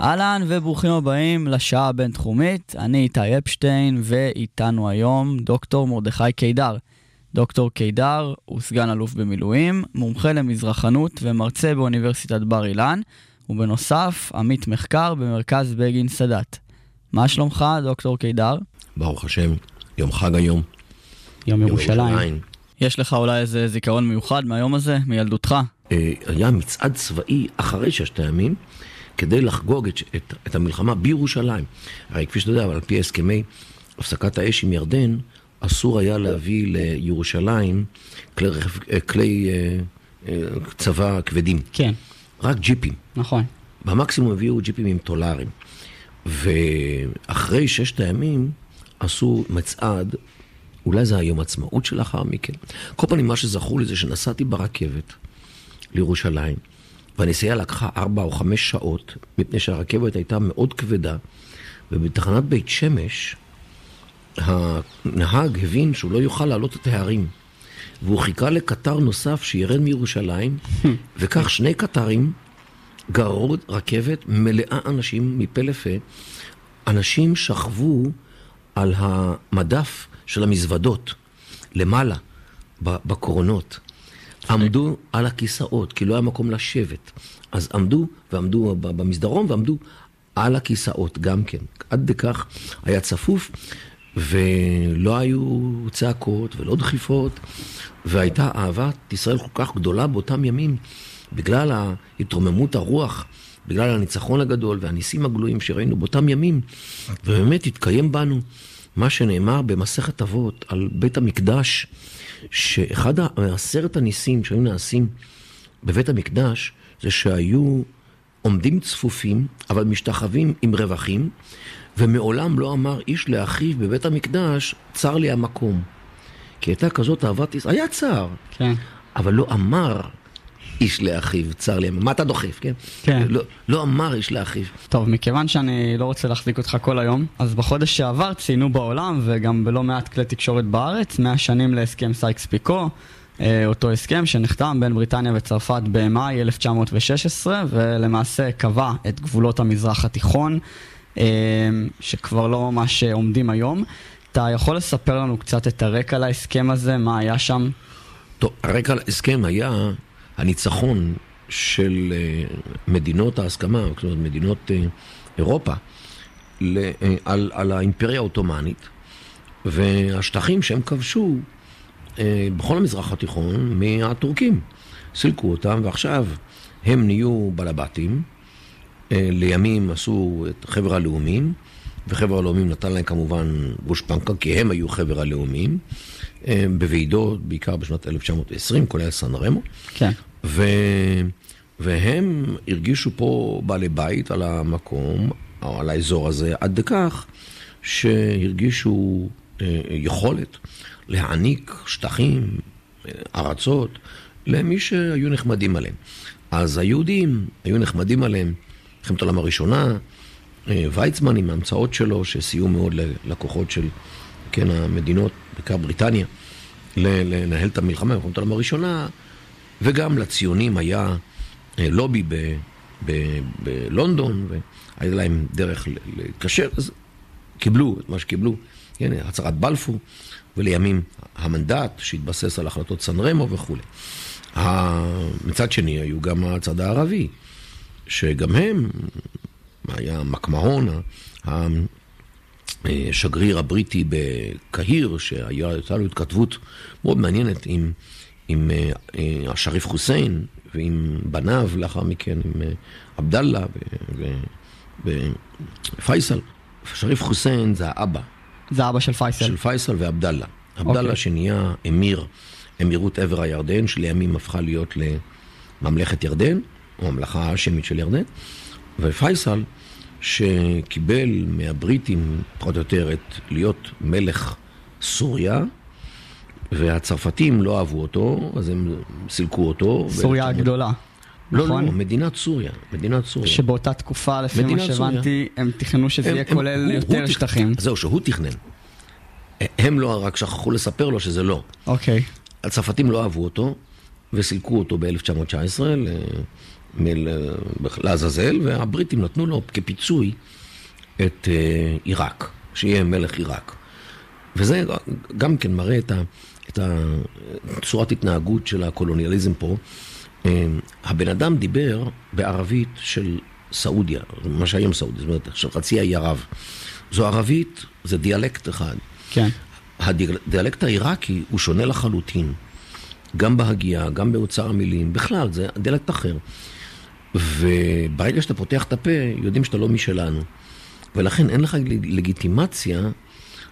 אהלן וברוכים הבאים לשעה הבינתחומית, אני איתי אפשטיין ואיתנו היום דוקטור מרדכי קידר. דוקטור קידר הוא סגן אלוף במילואים, מומחה למזרחנות ומרצה באוניברסיטת בר אילן, ובנוסף עמית מחקר במרכז בגין סאדאת. מה שלומך, דוקטור קידר? ברוך השם, יום חג היום. יום יום ירושלים. יש לך אולי איזה זיכרון מיוחד מהיום הזה, מילדותך? אה, היה מצעד צבאי אחרי ששת הימים, כדי לחגוג את, את, את המלחמה בירושלים. הרי כפי שאתה יודע, על פי הסכמי הפסקת האש עם ירדן, אסור היה להביא לירושלים כלי, אה, כלי אה, אה, צבא כבדים, כן, רק ג'יפים. נכון. במקסימום הביאו ג'יפים עם טולרים. ואחרי ששת הימים עשו מצעד, אולי זה היום עצמאות שלאחר מכן. כל פנים, מה שזכור לי זה שנסעתי ברכבת לירושלים, והנסיעה לקחה ארבע או חמש שעות, מפני שהרכבת הייתה מאוד כבדה, ובתחנת בית שמש הנהג הבין שהוא לא יוכל לעלות את ההרים. והוא חיכה לקטר נוסף שירד מירושלים, וכך שני קטרים גררו רכבת מלאה אנשים מפה לפה. אנשים שכבו על המדף של המזוודות, למעלה, בקרונות. עמדו על הכיסאות, כי לא היה מקום לשבת. אז עמדו, ועמדו במסדרון, ועמדו על הכיסאות גם כן. עד לכך היה צפוף, ולא היו צעקות ולא דחיפות, והייתה אהבת ישראל כל כך גדולה באותם ימים, בגלל התרוממות הרוח, בגלל הניצחון הגדול והניסים הגלויים שראינו באותם ימים, ובאמת התקיים בנו מה שנאמר במסכת אבות על בית המקדש, שאחד מעשרת הניסים שהיו נעשים בבית המקדש, זה שהיו עומדים צפופים, אבל משתחווים עם רווחים, ומעולם לא אמר איש לאחיו בבית המקדש, צר לי המקום. כי הייתה כזאת אהבת ישראל, היה צער, כן. אבל לא אמר איש לאחיו, צר לי. מה אתה דוחף, כן? כן. לא, לא אמר איש לאחיו. טוב, מכיוון שאני לא רוצה להחזיק אותך כל היום, אז בחודש שעבר ציינו בעולם, וגם בלא מעט כלי תקשורת בארץ, 100 שנים להסכם סייקס פיקו, אה, אותו הסכם שנחתם בין בריטניה וצרפת במאי 1916, ולמעשה קבע את גבולות המזרח התיכון, אה, שכבר לא ממש עומדים היום. אתה יכול לספר לנו קצת את הרקע להסכם הזה, מה היה שם? טוב, הרקע להסכם היה הניצחון של אה, מדינות ההסכמה, זאת אומרת מדינות אה, אירופה, אה, על, על האימפריה העות'מאנית, והשטחים שהם כבשו בכל המזרח התיכון מהטורקים. סילקו אותם, ועכשיו הם נהיו בלבטים. לימים עשו את חבר הלאומים, וחבר הלאומים נתן להם כמובן גושפנקה, כי הם היו חבר הלאומים, בוועידות, בעיקר בשנת 1920, כולל סן רמו. כן. ו... והם הרגישו פה בעלי בית על המקום, או על האזור הזה, עד לכך שהרגישו אה, יכולת להעניק שטחים, ארצות, למי שהיו נחמדים עליהם. אז היהודים היו נחמדים עליהם, מלחמת העולם הראשונה, אה, ויצמן עם ההמצאות שלו, שסייעו מאוד ללקוחות של, כן, המדינות, בעיקר בריטניה, לנהל את המלחמה במלחמת העולם הראשונה, וגם לציונים היה אה, לובי בלונדון, והיה להם דרך ל- להתקשר, אז קיבלו את מה שקיבלו, כן, הצהרת בלפור, ולימים המנדט שהתבסס על החלטות סן רמו וכולי. מצד שני היו גם הצד הערבי, שגם הם, היה מקמהון, השגריר הבריטי בקהיר, שהייתה לו התכתבות מאוד מעניינת עם, עם אה, אה, השריף חוסיין ועם בניו לאחר מכן, עם אה, עבדאללה ופייסל. שריף חוסיין זה האבא זה אבא של פייסל. של פייסל ועבדאללה. עבדאללה אוקיי. שנהיה אמיר, אמירות עבר הירדן, שלימים הפכה להיות לממלכת ירדן, או הממלכה ההאשמית של ירדן, ופייסל, שקיבל מהבריטים, פחות או יותר, את להיות מלך סוריה, והצרפתים לא אהבו אותו, אז הם סילקו אותו. סוריה הגדולה. לא, נכון? לא, מדינת סוריה. מדינת סוריה. שבאותה תקופה, לפי מה. שהבנתי, הם תכננו שזה הם- יהיה הם- כולל הוא- יותר הוא תכ- שטחים. זהו, שהוא תכנן. הם לא, רק שכחו לספר לו שזה לא. אוקיי. הצרפתים לא אהבו אותו, וסילקו אותו ב-1919 לעזאזל, והבריטים נתנו לו כפיצוי את אה, עיראק, שיהיה מלך עיראק. וזה גם כן מראה את, ה, את הצורת התנהגות של הקולוניאליזם פה. אה, הבן אדם דיבר בערבית של סעודיה, מה שהיום סעודיה, זאת אומרת, של חצי האי ערב. זו ערבית, זה דיאלקט אחד. כן. הדיאלקט העיראקי הוא שונה לחלוטין, גם בהגייה, גם באוצר המילים, בכלל, זה דיאלקט אחר. וברגע שאתה פותח את הפה, יודעים שאתה לא משלנו. ולכן אין לך לגיטימציה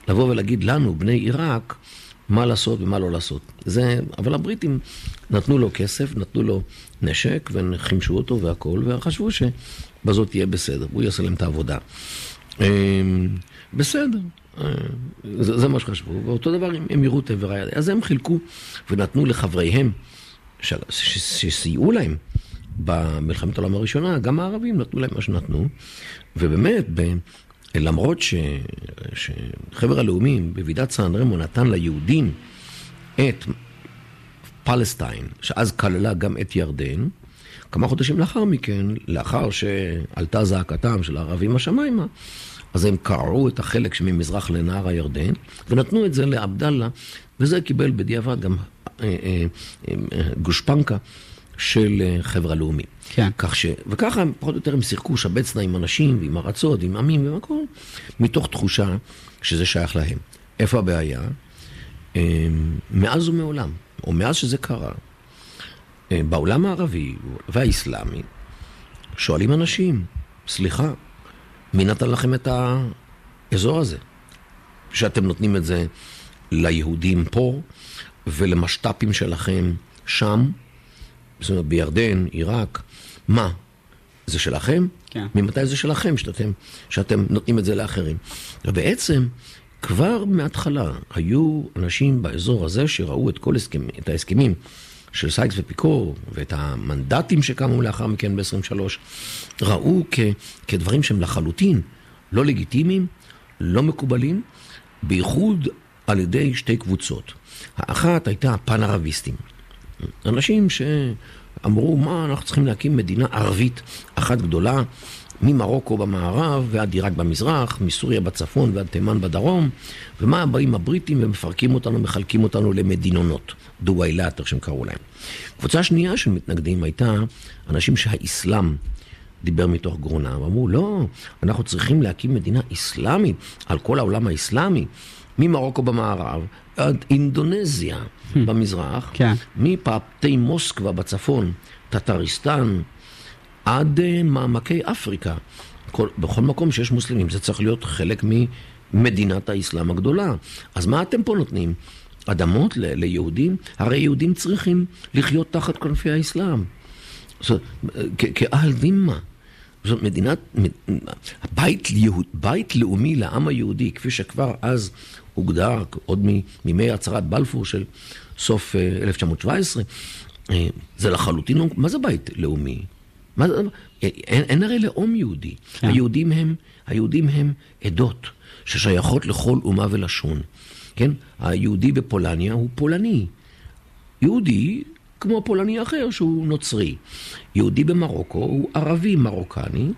לבוא ולהגיד לנו, בני עיראק, מה לעשות ומה לא לעשות. זה, אבל הבריטים נתנו לו כסף, נתנו לו נשק, וחימשו אותו והכול, וחשבו שבזאת יהיה בסדר, הוא יעשה להם את העבודה. אמ, בסדר, אה, זה, זה מה שחשבו, ואותו דבר הם, הם יראו את עבר היד. אז הם חילקו ונתנו לחבריהם, ש, ש, שסייעו להם במלחמת העולם הראשונה, גם הערבים נתנו להם מה שנתנו, ובאמת, למרות ש, שחבר הלאומים בוועידת סן רמו נתן ליהודים את פלסטיין, שאז כללה גם את ירדן, כמה חודשים לאחר מכן, לאחר שעלתה זעקתם של הערבים השמיימה, אז הם קרעו את החלק שממזרח לנהר הירדן, ונתנו את זה לעבדאללה, וזה קיבל בדיעבד גם אה, אה, אה, גושפנקה של אה, חבר הלאומי. כן. כך ש... וככה הם פחות או יותר הם שיחקו שבצנה עם אנשים ועם ארצות ועם עמים ועם הכל, מתוך תחושה שזה שייך להם. איפה הבעיה? אה, מאז ומעולם, או מאז שזה קרה, אה, בעולם הערבי והאסלאמי, שואלים אנשים, סליחה, מי נתן לכם את האזור הזה? שאתם נותנים את זה ליהודים פה ולמשת"פים שלכם שם, זאת אומרת בירדן, עיראק, מה? זה שלכם? כן. ממתי זה שלכם שאתם, שאתם נותנים את זה לאחרים? ובעצם, כבר מההתחלה היו אנשים באזור הזה שראו את כל הסכם, את ההסכמים של סייקס ופיקור ואת המנדטים שקמו לאחר מכן ב-23, ראו כ, כדברים שהם לחלוטין לא לגיטימיים, לא מקובלים, בייחוד על ידי שתי קבוצות. האחת הייתה הפן-ערביסטים. אנשים שאמרו, מה, אנחנו צריכים להקים מדינה ערבית אחת גדולה, ממרוקו במערב ועד עיראק במזרח, מסוריה בצפון ועד תימן בדרום, ומה באים הבריטים ומפרקים אותנו, מחלקים אותנו למדינונות, דוויילת, איך שהם קראו להם. קבוצה שנייה של מתנגדים הייתה אנשים שהאסלאם דיבר מתוך גרונם, אמרו, לא, אנחנו צריכים להקים מדינה אסלאמית על כל העולם האסלאמי, ממרוקו במערב עד אינדונזיה במזרח, כן. מפאתי מוסקבה בצפון, טטריסטן, עד uh, מעמקי אפריקה. כל, בכל מקום שיש מוסלמים זה צריך להיות חלק ממדינת האסלאם הגדולה. אז מה אתם פה נותנים? אדמות ל- ליהודים? הרי יהודים צריכים לחיות תחת כנפי האסלאם. זאת, כ- כעל דימה. זאת מדינת, בית, יהוד, בית לאומי לעם היהודי, כפי שכבר אז הוגדר, עוד מימי הצהרת בלפור של סוף אה, 1917, אה, זה לחלוטין, לא- מה זה בית לאומי? מה זה, אין, אין הרי לאום יהודי. כן. כן. היהודים, הם, היהודים הם עדות ששייכות לכל אומה ולשון. כן? היהודי בפולניה הוא פולני. יהודי כמו פולני אחר שהוא נוצרי. יהודי במרוקו הוא ערבי מרוקני,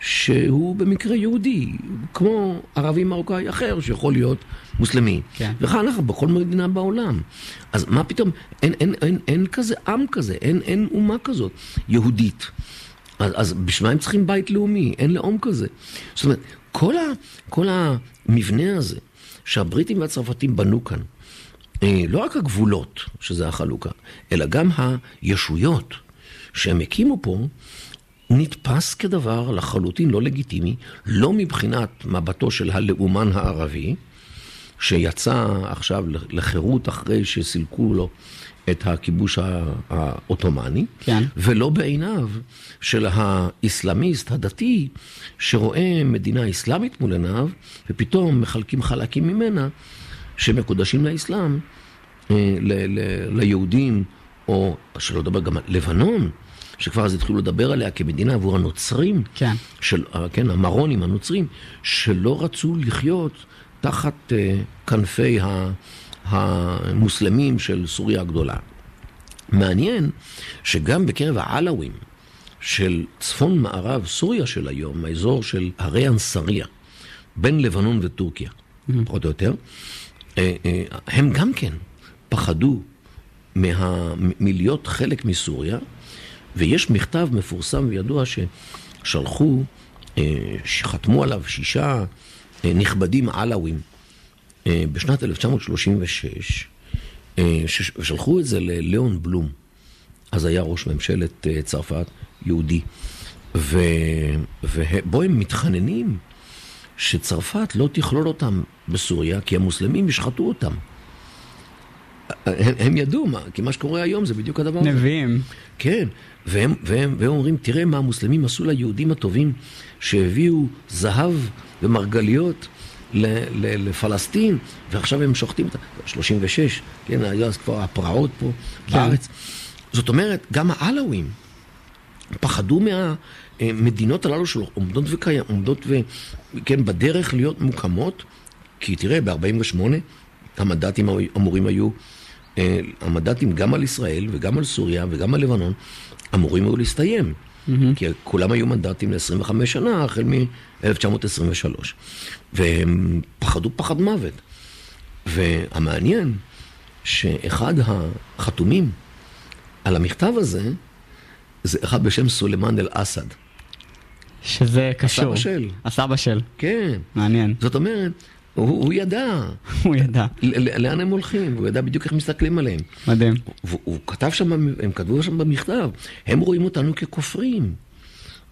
שהוא במקרה יהודי, כמו ערבי מרוקאי אחר שיכול להיות מוסלמי. כן. וכך אנחנו בכל מדינה בעולם. אז מה פתאום, אין, אין, אין, אין כזה עם כזה, אין, אין אומה כזאת יהודית. אז, אז בשביל מה הם צריכים בית לאומי? אין לאום כזה. זאת אומרת, כל, ה, כל המבנה הזה שהבריטים והצרפתים בנו כאן, אה, לא רק הגבולות, שזה החלוקה, אלא גם הישויות שהם הקימו פה, נתפס כדבר לחלוטין לא לגיטימי, לא מבחינת מבטו של הלאומן הערבי, שיצא עכשיו לחירות אחרי שסילקו לו את הכיבוש העות'מאני, כן. ולא בעיניו של האסלאמיסט הדתי, שרואה מדינה אסלאמית מול עיניו, ופתאום מחלקים חלקים ממנה שמקודשים לאסלאם, אה, ל- ל- ליהודים, או שלא לדבר גם על לבנון, שכבר אז התחילו לדבר עליה כמדינה עבור הנוצרים, כן. של, אה, כן, המרונים, הנוצרים, שלא רצו לחיות תחת אה, כנפי ה- המוסלמים של סוריה הגדולה. מעניין שגם בקרב העלאווים של צפון מערב סוריה של היום, האזור של הרי אנסריה, בין לבנון וטורקיה, פחות או יותר, אה, הם גם כן פחדו מה, מלהיות חלק מסוריה, ויש מכתב מפורסם וידוע ששלחו, אה, שחתמו עליו שישה אה, נכבדים עלאווים אה, בשנת 1936, אה, שש- ושלחו את זה לליאון בלום, אז היה ראש ממשלת צרפת, יהודי, ו- ובו הם מתחננים שצרפת לא תכלול אותם בסוריה, כי המוסלמים ישחטו אותם. הם, הם ידעו, מה, כי מה שקורה היום זה בדיוק הדבר הזה. נביאים. כן, והם, והם, והם אומרים, תראה מה המוסלמים עשו ליהודים הטובים שהביאו זהב ומרגליות ל, ל, לפלסטין, ועכשיו הם שוחטים אותם. 36, כן, היו אז כבר הפרעות פה כן. בארץ. זאת אומרת, גם העלאווים פחדו מהמדינות הללו שעומדות וקיים, עומדות ו... כן, בדרך להיות מוקמות, כי תראה, ב-48 המנדטים אמורים היו, אה, המנדטים גם על ישראל וגם על סוריה וגם על לבנון, אמורים היו להסתיים. כי כולם היו מנדטים ל-25 שנה, החל מ-1923. והם פחדו פחד מוות. והמעניין, שאחד החתומים על המכתב הזה, זה אחד בשם סולימאן אל-אסד. שזה קשור. של. הסבא של. כן. מעניין. זאת אומרת, הוא, הוא ידע הוא ידע. לאן הם הולכים, הוא ידע בדיוק איך מסתכלים עליהם. מדהים. והוא הוא כתב שם, הם כתבו שם במכתב, הם רואים אותנו ככופרים.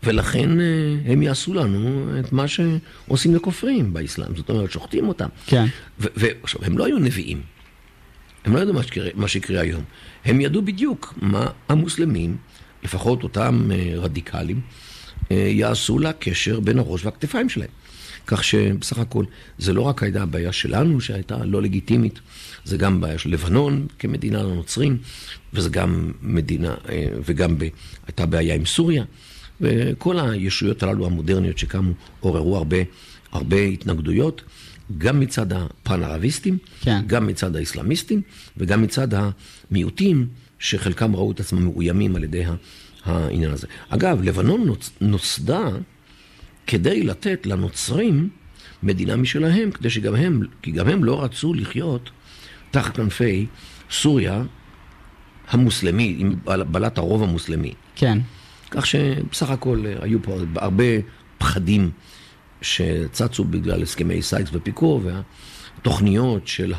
ולכן אה, הם יעשו לנו את מה שעושים לכופרים באסלאם, זאת אומרת, שוחטים אותם. כן. ועכשיו, הם לא היו נביאים, הם לא ידעו מה שיקרה, מה שיקרה היום. הם ידעו בדיוק מה המוסלמים, לפחות אותם אה, רדיקלים, אה, יעשו לקשר בין הראש והכתפיים שלהם. כך שבסך הכל, זה לא רק הייתה הבעיה שלנו שהייתה לא לגיטימית, זה גם בעיה של לבנון כמדינה לנוצרים, וזה גם מדינה, אה, וגם ב, הייתה בעיה עם סוריה, וכל הישויות הללו המודרניות שקמו עוררו הרבה, הרבה התנגדויות, גם מצד הפן-ערביסטים, כן. גם מצד האסלאמיסטים, וגם מצד המיעוטים, שחלקם ראו את עצמם מאוימים על ידי העניין הזה. אגב, לבנון נוצ- נוסדה כדי לתת לנוצרים מדינה משלהם, כדי שגם הם, כי גם הם לא רצו לחיות תחת כנפי סוריה המוסלמי, עם בעל- בעלת הרוב המוסלמי. כן. כך שבסך הכל אה, היו פה הרבה פחדים שצצו בגלל הסכמי סייקס ופיקו והתוכניות של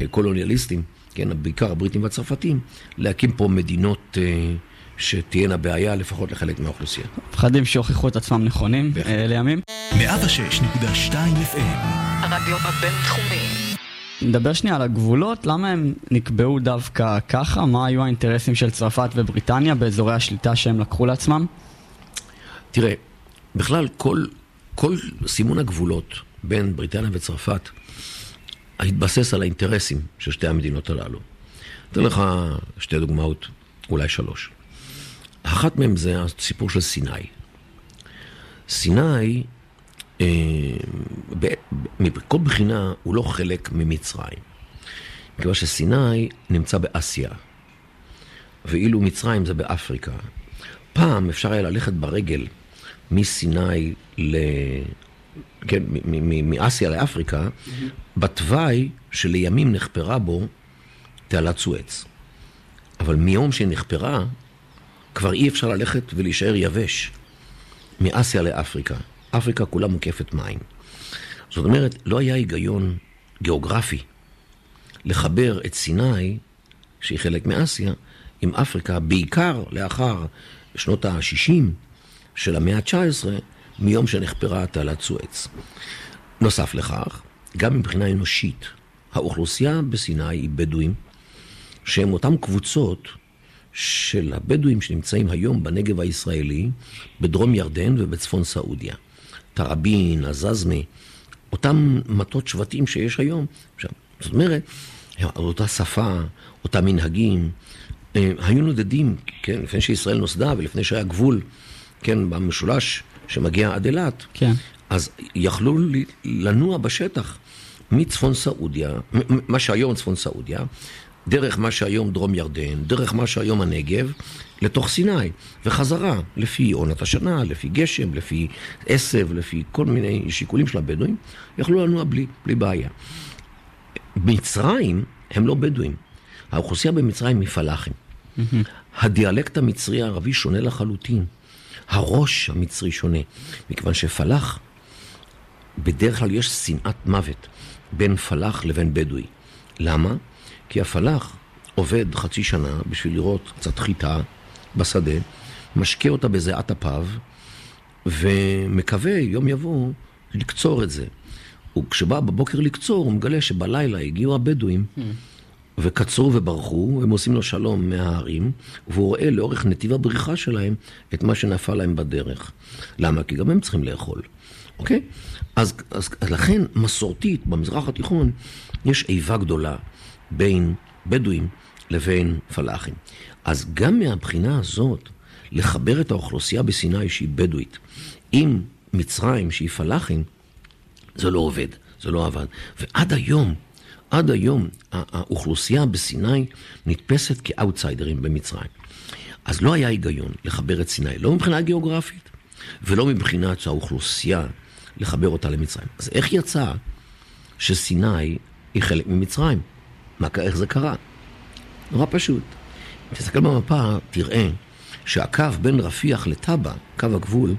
הקולוניאליסטים, כן, בעיקר הבריטים והצרפתים, להקים פה מדינות אה, שתהיינה בעיה לפחות לחלק מהאוכלוסייה. פחדים שהוכיחו את עצמם נכונים. אה, לימים. 106.2 FM הרדיו הבינתחומי. נדבר שנייה על הגבולות, למה הם נקבעו דווקא ככה? מה היו האינטרסים של צרפת ובריטניה באזורי השליטה שהם לקחו לעצמם? תראה, בכלל כל, כל סימון הגבולות בין בריטניה וצרפת התבסס על האינטרסים של שתי המדינות הללו. אתן לך שתי דוגמאות, אולי שלוש. אחת מהן זה הסיפור של סיני. סיני, אה, מכל בחינה, הוא לא חלק ממצרים. מכיוון שסיני נמצא באסיה, ואילו מצרים זה באפריקה. פעם אפשר היה ללכת ברגל מסיני ל... כן, מאסיה לאפריקה, בתוואי שלימים נחפרה בו תעלת סואץ. אבל מיום שהיא נחפרה, כבר אי אפשר ללכת ולהישאר יבש מאסיה לאפריקה. אפריקה כולה מוקפת מים. זאת אומרת, לא היה היגיון גיאוגרפי לחבר את סיני, שהיא חלק מאסיה, עם אפריקה, בעיקר לאחר שנות ה-60 של המאה ה-19, מיום שנחפרה תעלת סואץ. נוסף לכך, גם מבחינה אנושית, האוכלוסייה בסיני היא בדואים, שהם אותם קבוצות של הבדואים שנמצאים היום בנגב הישראלי, בדרום ירדן ובצפון סעודיה. תראבין, עזזמה, אותם מטות שבטים שיש היום. זאת אומרת, אותה שפה, אותם מנהגים. אה, היו נודדים, כן, לפני שישראל נוסדה ולפני שהיה גבול, כן, במשולש שמגיע עד אילת. כן. אז יכלו לנוע בשטח מצפון סעודיה, מה שהיום צפון סעודיה, דרך מה שהיום דרום ירדן, דרך מה שהיום הנגב, לתוך סיני, וחזרה, לפי עונת השנה, לפי גשם, לפי עשב, לפי כל מיני שיקולים של הבדואים, יכלו לנוע בלי, בלי בעיה. מצרים הם לא בדואים. האוכלוסייה במצרים היא פלאחים. הדיאלקט המצרי הערבי שונה לחלוטין. הראש המצרי שונה, מכיוון שפלאח, בדרך כלל יש שנאת מוות בין פלאח לבין בדואי. למה? כי הפלאח עובד חצי שנה בשביל לראות קצת חיטה בשדה, משקה אותה בזיעת אפיו, ומקווה, יום יבוא, לקצור את זה. וכשבא בבוקר לקצור, הוא מגלה שבלילה הגיעו הבדואים, וקצרו וברחו, הם עושים לו שלום מההרים, והוא רואה לאורך נתיב הבריחה שלהם את מה שנפל להם בדרך. למה? כי גם הם צריכים לאכול, אוקיי? אז, אז, אז לכן, מסורתית, במזרח התיכון, יש איבה גדולה בין בדואים לבין פלאחים. אז גם מהבחינה הזאת, לחבר את האוכלוסייה בסיני שהיא בדואית עם מצרים שהיא פלאחים, זה לא עובד, זה לא עבד. ועד היום, עד היום, הא- האוכלוסייה בסיני נתפסת כאוטסיידרים במצרים. אז לא היה היגיון לחבר את סיני, לא מבחינה גיאוגרפית, ולא מבחינת האוכלוסייה, לחבר אותה למצרים. אז איך יצא שסיני היא חלק ממצרים? מה, איך זה קרה? נורא פשוט. אם תסתכל במפה, תראה שהקו בין רפיח לטאבה, קו הגבול,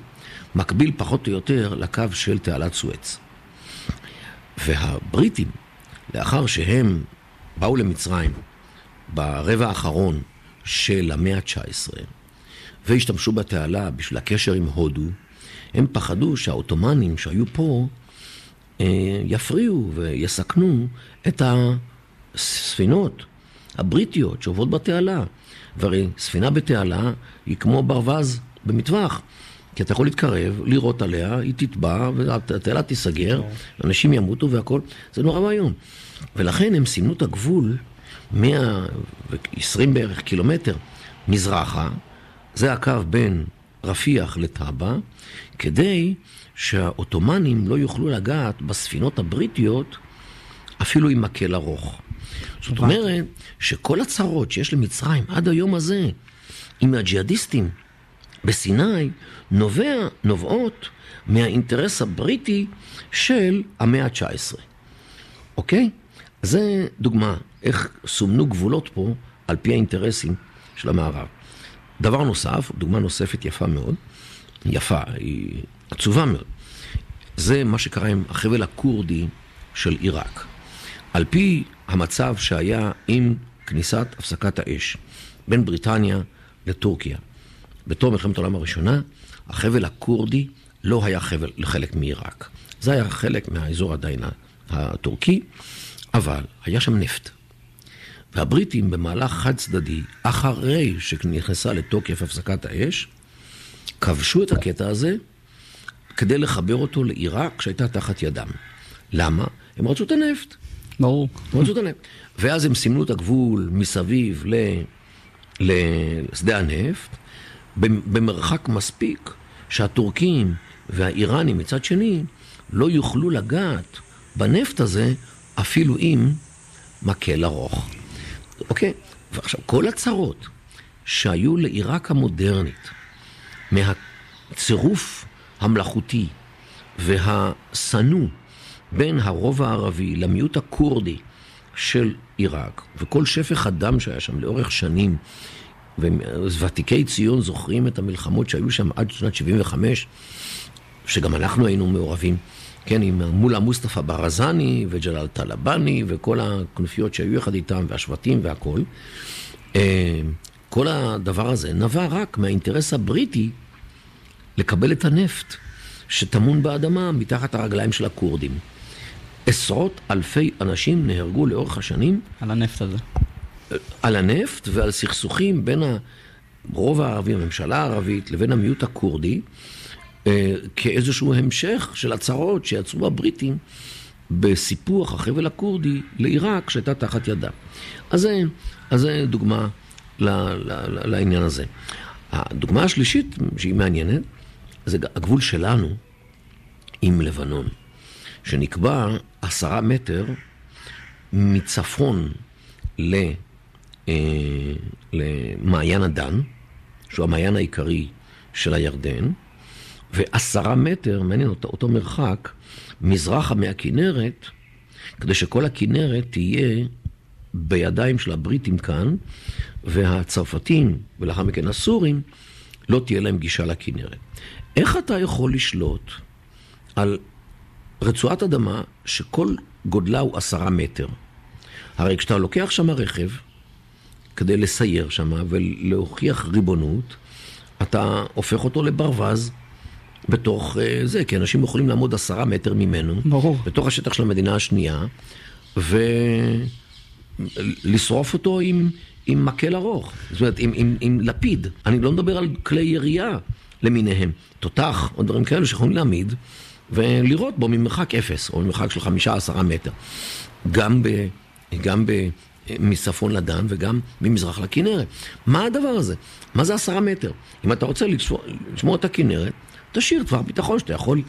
מקביל פחות או יותר לקו של תעלת סואץ. והבריטים, לאחר שהם באו למצרים ברבע האחרון של המאה ה-19 והשתמשו בתעלה בשביל הקשר עם הודו, הם פחדו שהעות'מאנים שהיו פה אה, יפריעו ויסכנו את הספינות הבריטיות שעוברות בתעלה. והרי ספינה בתעלה היא כמו ברווז במטווח. כי אתה יכול להתקרב, לירות עליה, היא תטבע, והתעלה תיסגר, אנשים ימותו והכל. זה נורא ואיום. ולכן הם סימנו את הגבול 120 בערך קילומטר מזרחה, זה הקו בין רפיח לטאבה, כדי שהעות'מאנים לא יוכלו לגעת בספינות הבריטיות אפילו עם מקל ארוך. זאת אומרת שכל הצרות שיש למצרים עד היום הזה עם הג'יהאדיסטים בסיני נובע, נובעות מהאינטרס הבריטי של המאה ה-19. אוקיי? זה דוגמה איך סומנו גבולות פה על פי האינטרסים של המערב. דבר נוסף, דוגמה נוספת יפה מאוד, יפה, היא עצובה מאוד, זה מה שקרה עם החבל הכורדי של עיראק. על פי המצב שהיה עם כניסת הפסקת האש בין בריטניה לטורקיה. בתור מלחמת העולם הראשונה, החבל הכורדי לא היה חבל, חלק מעיראק. זה היה חלק מהאזור עדיין הטורקי, אבל היה שם נפט. והבריטים במהלך חד צדדי, אחרי שנכנסה לתוקף הפסקת האש, כבשו את הקטע הזה כדי לחבר אותו לעיראק שהייתה תחת ידם. למה? הם רצו את הנפט. ברור. את הנפט. ואז הם סימנו את הגבול מסביב ל... לשדה הנפט, במרחק מספיק שהטורקים והאיראנים מצד שני לא יוכלו לגעת בנפט הזה אפילו עם מקל ארוך. אוקיי? ועכשיו, כל הצרות שהיו לעיראק המודרנית מהצירוף המלאכותי והשנוא בין הרוב הערבי למיעוט הכורדי של עיראק, וכל שפך הדם שהיה שם לאורך שנים, וותיקי ציון זוכרים את המלחמות שהיו שם עד שנת 75, שגם אנחנו היינו מעורבים, כן, עם מולה מוסטפא ברזני וג'לאל טלבני וכל הכנופיות שהיו יחד איתם, והשבטים והכול. כל הדבר הזה נבע רק מהאינטרס הבריטי לקבל את הנפט שטמון באדמה מתחת הרגליים של הכורדים. עשרות אלפי אנשים נהרגו לאורך השנים על הנפט הזה. על הנפט ועל סכסוכים בין הרוב הערבי, הממשלה הערבית, לבין המיעוט הכורדי, כאיזשהו המשך של הצהרות שיצרו הבריטים בסיפוח החבל הכורדי לעיראק שהייתה תחת ידה. אז זה, אז זה דוגמה ל, ל, ל, לעניין הזה. הדוגמה השלישית שהיא מעניינת, זה הגבול שלנו עם לבנון, שנקבע עשרה מטר מצפון ל, אה, למעיין הדן, שהוא המעיין העיקרי של הירדן, ועשרה מטר, מעניין אותו, אותו מרחק, מזרחה מהכינרת, כדי שכל הכינרת תהיה בידיים של הבריטים כאן, והצרפתים, ולאחר מכן הסורים, לא תהיה להם גישה לכינרת. איך אתה יכול לשלוט על רצועת אדמה שכל גודלה הוא עשרה מטר? הרי כשאתה לוקח שם רכב כדי לסייר שם ולהוכיח ריבונות, אתה הופך אותו לברווז בתוך uh, זה, כי אנשים יכולים לעמוד עשרה מטר ממנו, ברור. בתוך השטח של המדינה השנייה, ולשרוף אותו עם, עם מקל ארוך, זאת אומרת, עם, עם, עם לפיד. אני לא מדבר על כלי ירייה למיניהם, תותח או דברים כאלו שיכולים להעמיד ולירות בו ממרחק אפס, או ממרחק של חמישה עשרה מטר. גם, ב, גם ב, מצפון לדן וגם ממזרח לכנרת. מה הדבר הזה? מה זה עשרה מטר? אם אתה רוצה לשמור, את הכנרת, תשאיר טווח ביטחון שאתה יכול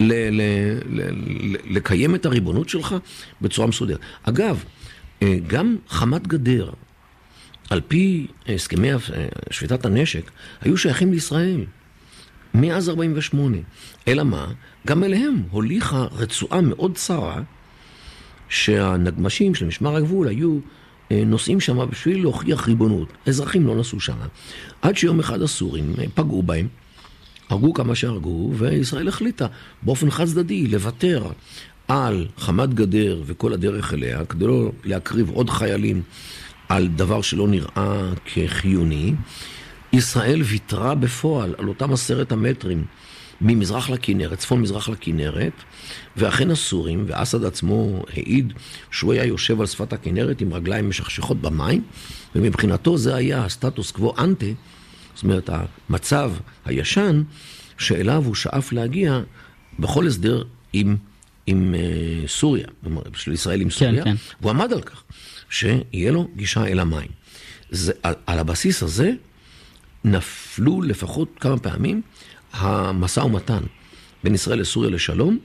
ל- ל- ל- לקיים את הריבונות שלך בצורה מסודרת. אגב, אה, גם חמת גדר, על פי הסכמי אה, שביתת הנשק, היו שייכים לישראל. מאז 48. אלא מה? גם אליהם הוליכה רצועה מאוד צרה, שהנגמשים של משמר הגבול היו אה, נוסעים שם בשביל להוכיח ריבונות. אזרחים לא נסעו שם. עד שיום אחד הסורים פגעו בהם, הרגו כמה שהרגו, וישראל החליטה באופן חד צדדי לוותר על חמת גדר וכל הדרך אליה, כדי לא להקריב עוד חיילים על דבר שלא נראה כחיוני. ישראל ויתרה בפועל על אותם עשרת המטרים ממזרח לכנרת, צפון מזרח לכנרת, ואכן הסורים, ואסד עצמו העיד שהוא היה יושב על שפת הכנרת עם רגליים משכשכות במים, ומבחינתו זה היה הסטטוס קוו אנטה, זאת אומרת המצב הישן, שאליו הוא שאף להגיע בכל הסדר עם, עם uh, סוריה, של ישראל עם סוריה, כן. והוא עמד על כך שיהיה לו גישה אל המים. זה, על, על הבסיס הזה נפלו לפחות כמה פעמים המשא ומתן בין ישראל לסוריה לשלום,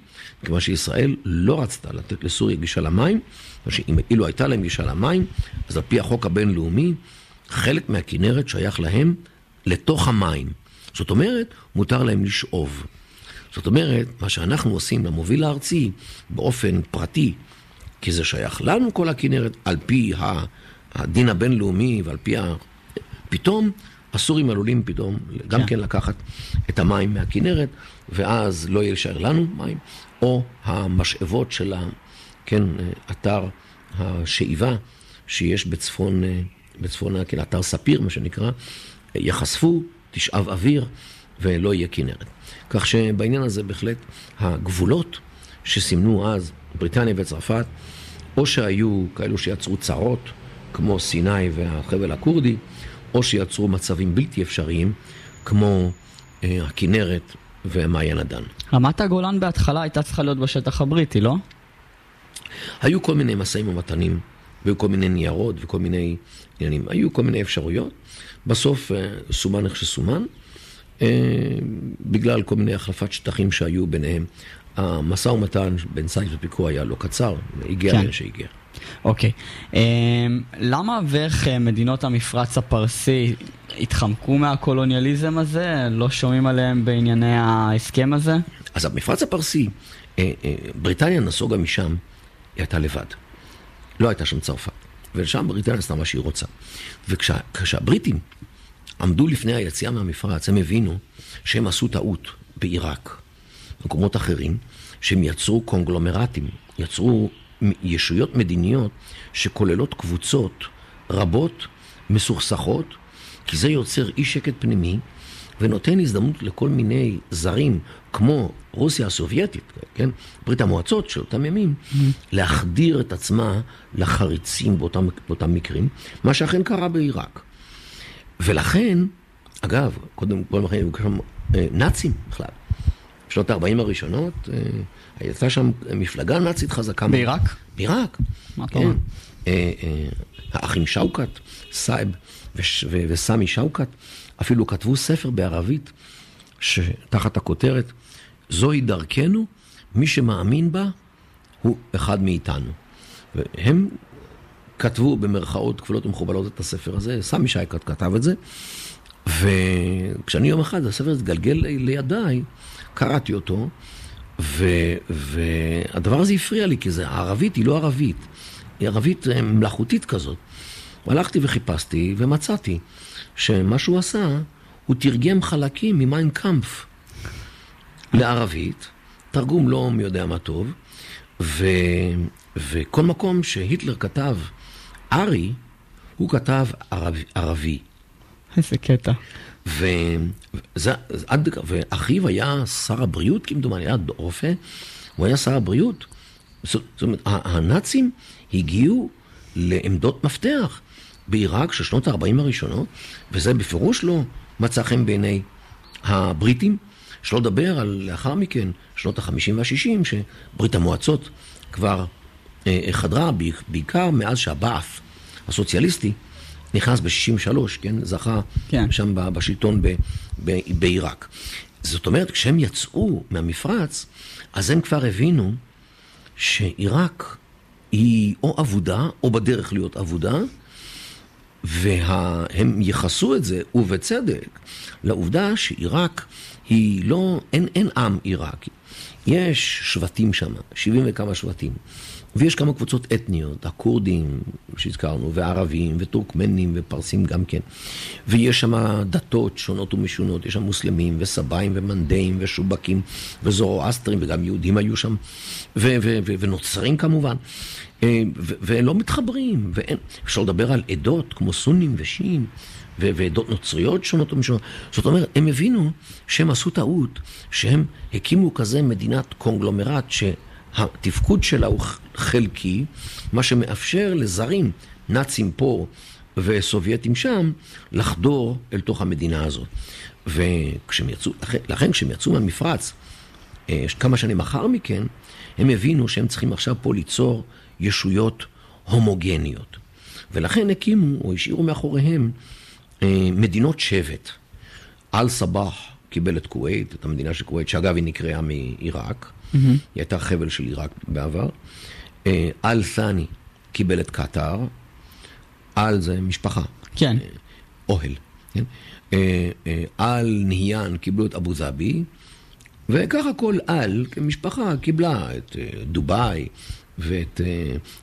כיוון שישראל לא רצתה לתת לסוריה גישה למים, אילו הייתה להם גישה למים, אז על פי החוק הבינלאומי, חלק מהכנרת שייך להם לתוך המים. זאת אומרת, מותר להם לשאוב. זאת אומרת, מה שאנחנו עושים למוביל הארצי באופן פרטי, כי זה שייך לנו כל הכנרת, על פי הדין הבינלאומי ועל פי ה... פתאום הסורים עלולים פתאום גם כן. כן לקחת את המים מהכנרת, ואז לא יהיה להישאר לנו מים, או המשאבות של ה... כן, אתר השאיבה שיש בצפון, בצפון כן, אתר ספיר, מה שנקרא, יחשפו, תשאב אוויר, ולא יהיה כנרת. כך שבעניין הזה בהחלט הגבולות שסימנו אז בריטניה וצרפת, או שהיו כאלו שיצרו צרות, כמו סיני והחבל הכורדי, או שיצרו מצבים בלתי אפשריים, כמו אה, הכנרת ומעיין הדן. רמת הגולן בהתחלה הייתה צריכה להיות בשטח הבריטי, לא? היו כל מיני משאים ומתנים, והיו כל מיני ניירות וכל מיני עניינים. היו כל מיני אפשרויות. בסוף אה, סומן איך שסומן, אה, בגלל כל מיני החלפת שטחים שהיו ביניהם. המשא ומתן בין סייס ופיקו היה לא קצר, הגיע כן. לאן שהגיע. אוקיי. Okay. אמ, um, למה ואיך אה, מדינות המפרץ הפרסי התחמקו מהקולוניאליזם הזה? לא שומעים עליהם בענייני ההסכם הזה? אז המפרץ הפרסי, אה, אה, בריטניה נסוגה משם, היא הייתה לבד. לא הייתה שם צרפת. ושם בריטניה עשתה מה שהיא רוצה. וכשהבריטים עמדו לפני היציאה מהמפרץ, הם הבינו שהם עשו טעות בעיראק, במקומות אחרים, שהם יצרו קונגלומרטים, יצרו ישויות מדיניות שכוללות קבוצות רבות, מסוכסכות, כי זה יוצר אי שקט פנימי ונותן הזדמנות לכל מיני זרים, כמו רוסיה הסובייטית, כן? ברית המועצות של אותם ימים, mm-hmm. להחדיר את עצמה לחריצים באותם, באותם מקרים, מה שאכן קרה בעיראק. ולכן, אגב, קודם כל היו אה, נאצים בכלל. בשנות ה-40 הראשונות, אה, הייתה שם מפלגה נאצית חזקה. בעיראק? בעיראק. מה אתה כן. אומר? אה, אה, האחים שאוקת, סאיב וסמי שאוקת, אפילו כתבו ספר בערבית, שתחת הכותרת, זוהי דרכנו, מי שמאמין בה הוא אחד מאיתנו. והם כתבו במרכאות כפולות ומכובלות את הספר הזה, סמי שייקת כתב את זה, וכשאני יום אחד, הספר התגלגל לי- לידיי, קראתי אותו, ו, והדבר הזה הפריע לי, כי זה, הערבית היא לא ערבית, היא ערבית אה, מלאכותית כזאת. הלכתי וחיפשתי ומצאתי שמה שהוא עשה, הוא תרגם חלקים ממיין קאמפף לערבית, תרגום לא מי יודע מה טוב, ו, וכל מקום שהיטלר כתב ארי, הוא כתב ערבי. ערבי. איזה קטע. וזה, עד, ואחיו היה שר הבריאות, כמדומני, היה רופא, הוא היה שר הבריאות. זאת אומרת, הנאצים הגיעו לעמדות מפתח בעיראק של שנות ה-40 הראשונות, וזה בפירוש לא מצא חן בעיני הבריטים, שלא לדבר על לאחר מכן, שנות ה-50 וה-60, שברית המועצות כבר אה, חדרה, בעיק- בעיקר מאז שהבעף הסוציאליסטי נכנס ב-63, כן? זכה כן. שם בשלטון בעיראק. זאת אומרת, כשהם יצאו מהמפרץ, אז הם כבר הבינו שעיראק היא או אבודה, או בדרך להיות אבודה, והם ייחסו את זה, ובצדק, לעובדה שעיראק היא לא, אין, אין עם עיראקי. יש שבטים שם, 70 וכמה שבטים, ויש כמה קבוצות אתניות, הכורדים שהזכרנו, והערבים, וטורקמנים, ופרסים גם כן. ויש שם דתות שונות ומשונות, יש שם מוסלמים, וסבאים, ומנדאים, ושובקים, וזורואסטרים, וגם יהודים היו שם, ו- ו- ו- ונוצרים כמובן. אה, ו- ולא מתחברים, ואין, אפשר לדבר על עדות כמו סונים ושיעים, ו- ועדות נוצריות שונות ומשונות. זאת אומרת, הם הבינו שהם עשו טעות, שהם הקימו כזה מדינת קונגלומרט, שהתפקוד שלה הוא חלקי, מה שמאפשר לזרים, נאצים פה וסובייטים שם, לחדור אל תוך המדינה הזאת. וכשהם יצאו, לכן, לכן כשהם יצאו מהמפרץ, אה, כמה שנים לאחר מכן, הם הבינו שהם צריכים עכשיו פה ליצור ישויות הומוגניות. ולכן הקימו, או השאירו מאחוריהם, אה, מדינות שבט. אל סבח קיבל את כווית, את המדינה של כווית, שאגב היא נקראה מעיראק, mm-hmm. היא הייתה חבל של עיראק בעבר. אה, אל ת'אני קיבל את קטאר, אל זה משפחה. כן. אה, אוהל. כן? אה, אל נהיין קיבלו את אבו זאבי, וככה כל על כמשפחה קיבלה את דובאי ואת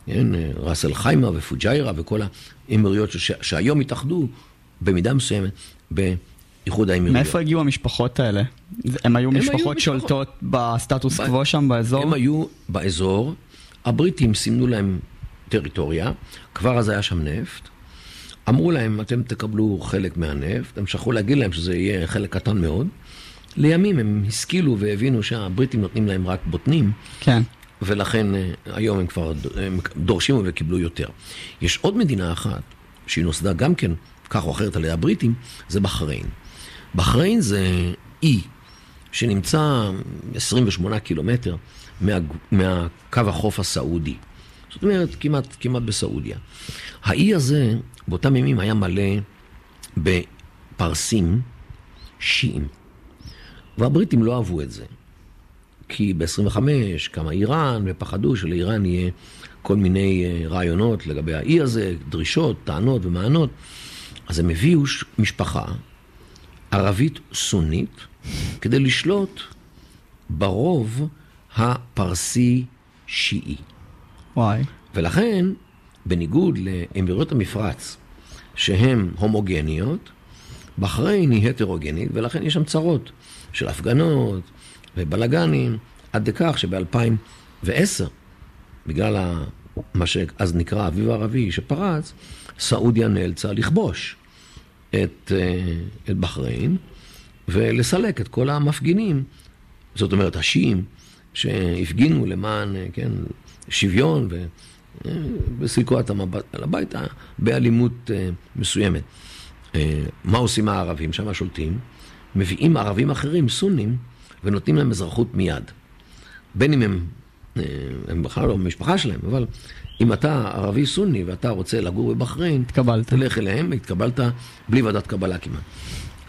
כן, ראס אל חיימה ופוג'יירה וכל האמירויות שהיום התאחדו במידה מסוימת באיחוד האמירויות. מאיפה הגיעו המשפחות האלה? הם היו היו משפחות משפחות. שולטות בסטטוס ב- קוו שם באזור? הם היו באזור, הבריטים סימנו להם טריטוריה, כבר אז היה שם נפט. אמרו להם, אתם תקבלו חלק מהנפט, הם שכחו להגיד להם שזה יהיה חלק קטן מאוד. לימים הם השכילו והבינו שהבריטים נותנים להם רק בוטנים, כן. ולכן אה, היום הם כבר הם דורשים וקיבלו יותר. יש עוד מדינה אחת, שהיא נוסדה גם כן, כך או אחרת על ידי הבריטים, זה בחריין. בחריין זה אי שנמצא 28 קילומטר מה, מהקו החוף הסעודי. זאת אומרת, כמעט, כמעט בסעודיה. האי הזה, באותם ימים היה מלא בפרסים שיעים. והבריטים לא אהבו את זה. כי ב-25 קמה איראן, ופחדו שלאיראן יהיה כל מיני אה, רעיונות לגבי האי הזה, דרישות, טענות ומענות. אז הם הביאו משפחה ערבית סונית כדי לשלוט ברוב הפרסי שיעי. וואי. ולכן, בניגוד לאמירויות המפרץ, שהן הומוגניות, בחריין היא הטרוגנית, ולכן יש שם צרות של הפגנות ובלאגנים, עד לכך שב-2010, בגלל ה- מה שאז נקרא האביב הערבי שפרץ, סעודיה נאלצה לכבוש את, אה, את בחריין ולסלק את כל המפגינים, זאת אומרת השיעים שהפגינו למען, אה, כן, שוויון ו... אה, אותם הב- הביתה באלימות מסוימת. מה עושים הערבים שם השולטים? מביאים ערבים אחרים, סונים, ונותנים להם אזרחות מיד. בין אם הם, הם בכלל לא במשפחה שלהם, אבל אם אתה ערבי סוני ואתה רוצה לגור בבחריין, התקבלת. תלך אליהם והתקבלת בלי ועדת קבלה כמעט.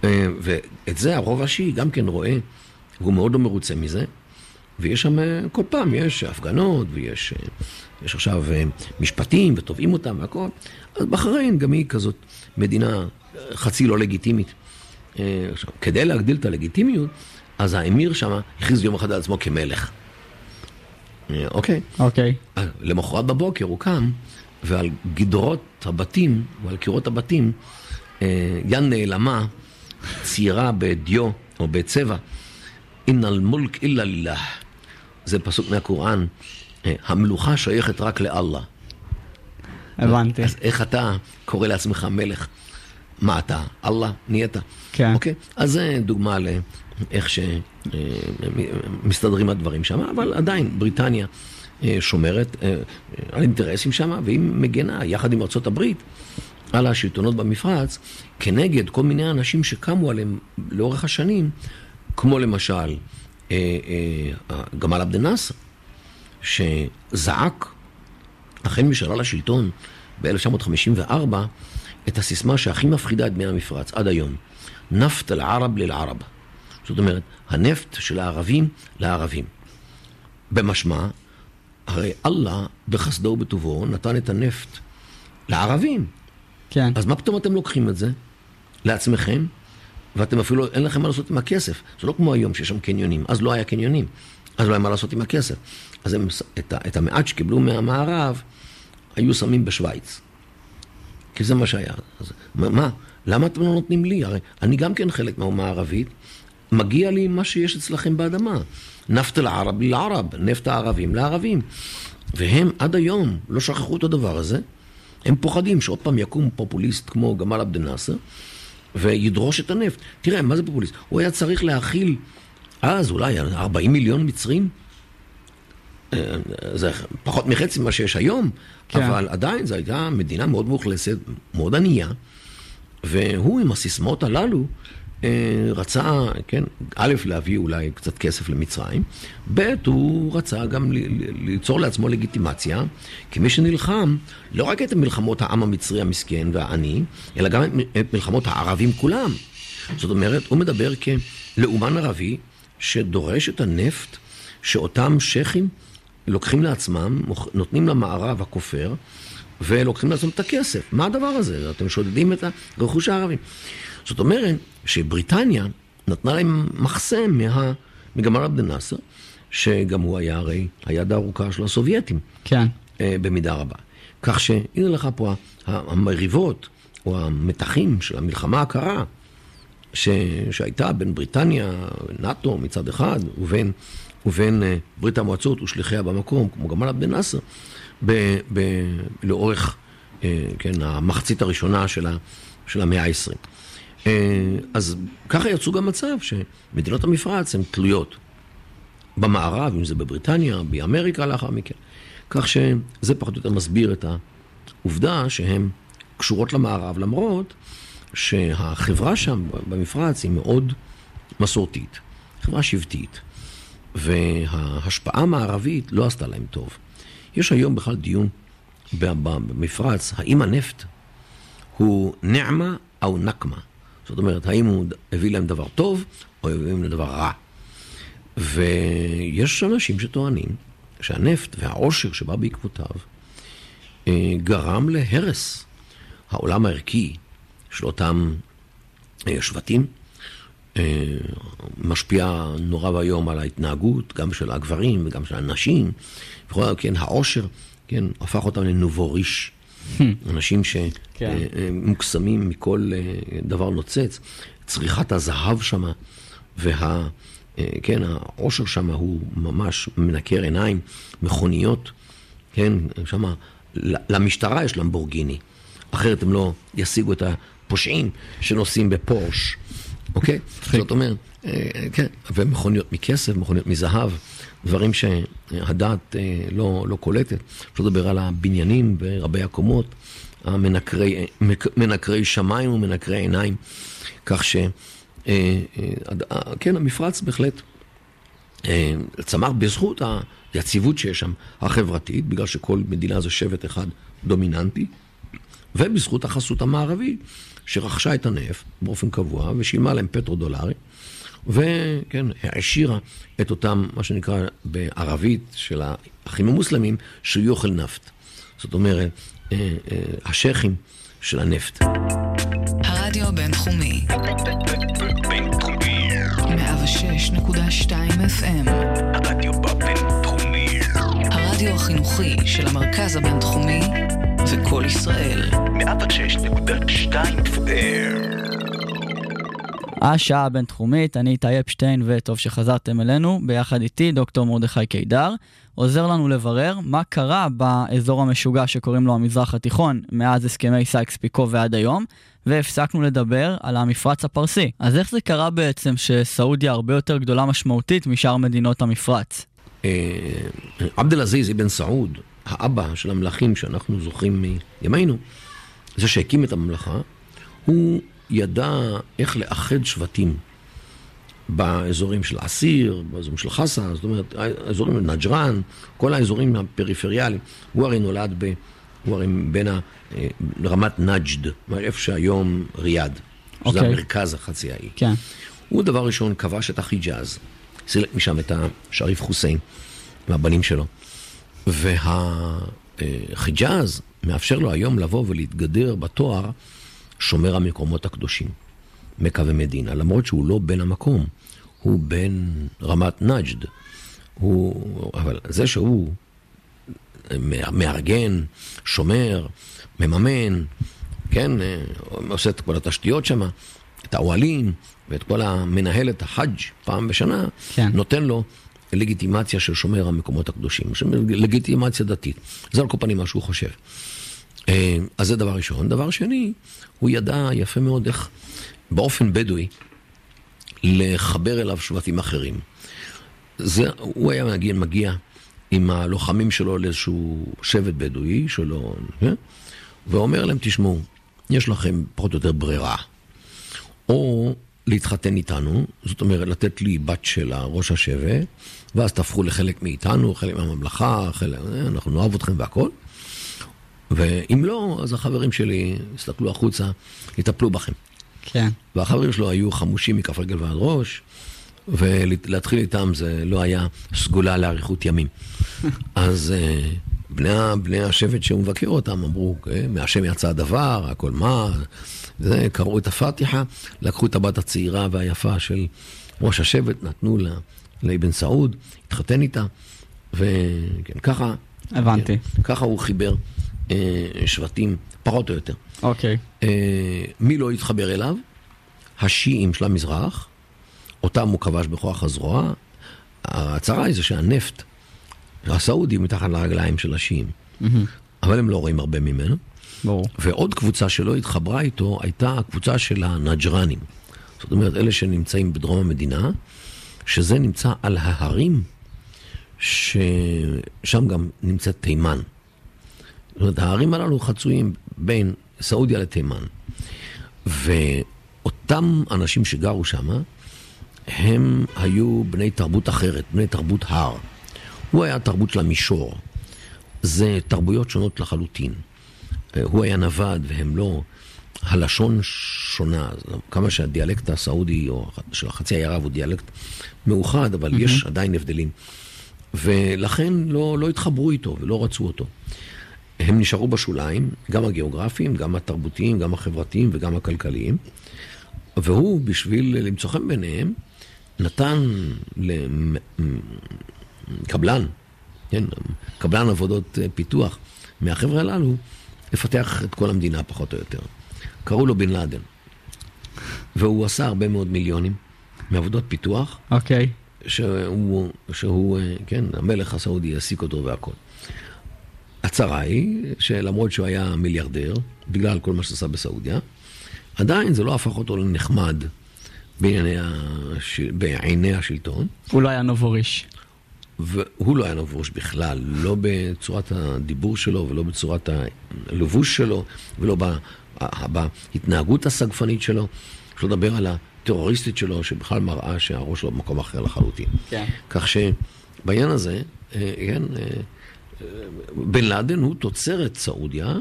אה, ואת זה הרוב השיעי גם כן רואה, והוא מאוד לא מרוצה מזה. ויש שם, אה, כל פעם יש הפגנות, ויש אה, יש עכשיו אה, משפטים, ותובעים אותם והכל. אז בחריין גם היא כזאת מדינה אה, חצי לא לגיטימית. אה, עכשיו, כדי להגדיל את הלגיטימיות, אז האמיר שם הכריז יום אחד על עצמו כמלך. אה, אוקיי. אוקיי. אה, למחרת בבוקר הוא קם, ועל גדרות הבתים, ועל קירות הבתים, אה, יד נעלמה ציירה בדיו או בצבע, אין אל מולק אילה לילך. זה פסוק מהקוראן, המלוכה שייכת רק לאללה. הבנתי. אז איך אתה קורא לעצמך מלך? מה אתה? אללה נהיית? כן. אוקיי? אז זה דוגמה לאיך שמסתדרים הדברים שם, אבל עדיין בריטניה אה, שומרת אה, על אינטרסים שם, והיא מגנה יחד עם הברית על השלטונות במפרץ, כנגד כל מיני אנשים שקמו עליהם לאורך השנים, כמו למשל אה, אה, גמל עבד אל-נאצר, שזעק החל משעלה לשלטון ב-1954, את הסיסמה שהכי מפחידה את בני המפרץ עד היום, נפט אל-ערב לאל-ערב. זאת אומרת, הנפט של הערבים לערבים. במשמע, הרי אללה בחסדו ובטובו נתן את הנפט לערבים. כן. אז מה פתאום אתם לוקחים את זה לעצמכם, ואתם אפילו, אין לכם מה לעשות עם הכסף. זה לא כמו היום שיש שם קניונים. אז לא היה קניונים. אז לא היה מה לעשות עם הכסף. אז הם, את, את המעט שקיבלו מהמערב, היו שמים בשוויץ. כי זה מה שהיה. אז מה, מה? למה אתם לא נותנים לי? הרי אני גם כן חלק מהאומה הערבית, מגיע לי מה שיש אצלכם באדמה. נפט אל-ערב לערב, נפט הערבים לערבים. והם עד היום לא שכחו את הדבר הזה. הם פוחדים שעוד פעם יקום פופוליסט כמו גמל עבד אל-נאצר וידרוש את הנפט. תראה, מה זה פופוליסט? הוא היה צריך להכיל אז אולי 40 מיליון מצרים. אה, זה פחות מחצי ממה שיש היום, כן. אבל עדיין זו הייתה מדינה מאוד מאוכלסת, מאוד ענייה, והוא עם הסיסמאות הללו רצה, כן, א', להביא אולי קצת כסף למצרים, ב', הוא רצה גם ליצור לעצמו לגיטימציה, כמי שנלחם לא רק את מלחמות העם המצרי המסכן והעני, אלא גם את מלחמות הערבים כולם. זאת אומרת, הוא מדבר כלאומן ערבי שדורש את הנפט שאותם שייחים לוקחים לעצמם, נותנים למערב הכופר, ולוקחים לעצמם את הכסף. מה הדבר הזה? אתם שודדים את הרכוש הערבי. זאת אומרת שבריטניה נתנה להם מחסם מה, מגמל עבד אל-נאצר, שגם הוא היה הרי היד הארוכה של הסובייטים. כן. אה, במידה רבה. כך שהנה לך פה המריבות או המתחים של המלחמה הקרה ש... שהייתה בין בריטניה, נאט"ו מצד אחד, ובין, ובין אה, ברית המועצות ושליחיה במקום, כמו גמל עבד אל-נאצר, ב... ב... לאורך אה, כן, המחצית הראשונה של, ה... של המאה ה-20. אז ככה יצאו גם מצב שמדינות המפרץ הן תלויות במערב, אם זה בבריטניה, באמריקה לאחר מכן. כך שזה פחות או יותר מסביר את העובדה שהן קשורות למערב, למרות שהחברה שם במפרץ היא מאוד מסורתית, חברה שבטית, וההשפעה המערבית לא עשתה להם טוב. יש היום בכלל דיון במפרץ, האם הנפט הוא נעמה או נקמה. זאת אומרת, האם הוא הביא להם דבר טוב או הביא להם דבר רע. ויש אנשים שטוענים שהנפט והעושר שבא בעקבותיו אה, גרם להרס העולם הערכי של אותם אה, שבטים, אה, משפיע נורא ואיום על ההתנהגות, גם של הגברים וגם של הנשים. וכל, כן, העושר, כן, הפך אותם לנובוריש. אנשים כן. שמוקסמים מכל אה, דבר נוצץ. צריכת הזהב שמה, וה... אה, כן, העושר שם הוא ממש מנקר עיניים, מכוניות, כן, שמה, למשטרה יש למבורגיני, אחרת הם לא ישיגו את הפושעים שנוסעים בפורש, אוקיי? זאת אומרת, אה, כן, ומכוניות מכסף, מכוניות מזהב, דברים שהדעת אה, לא, לא קולטת. אפשר לדבר על הבניינים ורבי הקומות, המנקרי מנקרי שמיים ומנקרי עיניים, כך ש... כן, המפרץ בהחלט אה, צמח בזכות היציבות שיש שם, החברתית, בגלל שכל מדינה זה שבט אחד דומיננטי, ובזכות החסות המערבית, שרכשה את הנפט באופן קבוע ושילמה להם פטרו-דולרי, וכן, העשירה את אותם, מה שנקרא בערבית של האחים המוסלמים, שיוכל נפט. זאת אומרת, אה, אה, השייחים של הנפט. הרדיו הבינתחומי, בינתחומי. 106.2 FM, הרדיו הבינתחומי. הרדיו החינוכי של המרכז הבינתחומי וקול ישראל. 106.2 FM. השעה הבינתחומית, אני איתי אפשטיין, וטוב שחזרתם אלינו, ביחד איתי דוקטור מרדכי קידר, עוזר לנו לברר מה קרה באזור המשוגע שקוראים לו המזרח התיכון, מאז הסכמי סייקס פיקו ועד היום, והפסקנו לדבר על המפרץ הפרסי. אז איך זה קרה בעצם שסעודיה הרבה יותר גדולה משמעותית משאר מדינות המפרץ? אה, עבד אל-עזיז אבן סעוד, האבא של המלכים שאנחנו זוכרים מימינו, זה שהקים את הממלכה, הוא ידע איך לאחד שבטים באזורים של עסיר, באזורים של חסה, זאת אומרת, האזורים של נג'רן, כל האזורים הפריפריאליים. הוא הרי נולד ב... הוא הרי בין ה... אה, רמת נג'ד, איפה שהיום ריאד, שזה אוקיי. המרכז החצי האי. כן. הוא דבר ראשון כבש את החיג'אז, סילק משם את השריף חוסיין והבנים שלו. והחיג'אז מאפשר לו היום לבוא ולהתגדר בתואר שומר המקומות הקדושים, מכה ומדינה, למרות שהוא לא בן המקום, הוא בן רמת נג'ד. הוא, אבל זה שהוא מארגן, שומר, מממן, כן, אה, עושה את כל התשתיות שם, את האוהלים ואת כל המנהל את החאג' פעם בשנה, כן. נותן לו לגיטימציה של שומר המקומות הקדושים, לגיטימציה דתית. זה על כל פנים מה שהוא חושב. אה, אז זה דבר ראשון. דבר שני, הוא ידע יפה מאוד איך באופן בדואי לחבר אליו שבטים אחרים. זה, הוא היה מגיע, מגיע עם הלוחמים שלו לאיזשהו שבט בדואי שלו, כן? ואומר להם, תשמעו, יש לכם פחות או יותר ברירה. או להתחתן איתנו, זאת אומרת, לתת לי בת של ראש השבט, ואז תהפכו לחלק מאיתנו, חלק מהממלכה, חלק, אנחנו נאהב אתכם והכל. ואם לא, אז החברים שלי יסתכלו החוצה, יטפלו בכם. כן. והחברים שלו היו חמושים מכף רגל ועד ראש, ולהתחיל איתם זה לא היה סגולה לאריכות ימים. אז אה, בני, בני השבט שהוא מבקר אותם אמרו, "אה, מהשם יצא הדבר, הכל מה, זה, קראו את הפתיחה, לקחו את הבת הצעירה והיפה של ראש השבט, נתנו לה, לאבן סעוד, התחתן איתה, וכן, ככה, הבנתי. כן, ככה הוא חיבר אה, שבטים, פחות או יותר. אוקיי. אה, מי לא התחבר אליו? השיעים של המזרח, אותם הוא כבש בכוח הזרוע. הצרה היא זה שהנפט הסעודי מתחת לרגליים של השיעים, אבל הם לא רואים הרבה ממנו. ברור. ועוד קבוצה שלא התחברה איתו הייתה הקבוצה של הנג'רנים. זאת אומרת, אלה שנמצאים בדרום המדינה, שזה נמצא על ההרים, ששם גם נמצאת תימן. זאת אומרת, ההרים הללו חצויים בין סעודיה לתימן. ואותם אנשים שגרו שם, הם היו בני תרבות אחרת, בני תרבות הר. הוא היה תרבות של המישור. זה תרבויות שונות לחלוטין. אה, הוא היה נווד והם לא. הלשון שונה, כמה שהדיאלקט הסעודי או של חצי העי ערב הוא דיאלקט מאוחד, אבל mm-hmm. יש עדיין הבדלים. ולכן לא, לא התחברו איתו ולא רצו אותו. הם נשארו בשוליים, גם הגיאוגרפיים, גם התרבותיים, גם החברתיים וגם הכלכליים. והוא, בשביל למצוא חן ביניהם, נתן לקבלן, כן, קבלן עבודות אה, פיתוח מהחבר'ה הללו, לפתח את כל המדינה פחות או יותר. קראו לו בן לאדן. והוא עשה הרבה מאוד מיליונים מעבודות פיתוח, אוקיי. שהוא, שהוא אה, כן, המלך הסעודי העסיק אותו והכל. הצרה היא שלמרות שהוא היה מיליארדר, בגלל כל מה שעשה בסעודיה, עדיין זה לא הפך אותו לנחמד בעיני, הש... בעיני השלטון, הוא לא היה נובוריש. והוא לא היה נבוש בכלל, לא בצורת הדיבור שלו ולא בצורת הלבוש שלו ולא בה- בהתנהגות הסגפנית שלו. שלא לדבר על טרוריסטית שלו, שבכלל מראה שהראש שלו במקום אחר לחלוטין. כן. כך שבעניין הזה, אה, כן, אה, אה, בן לאדן הוא תוצרת סעודיה,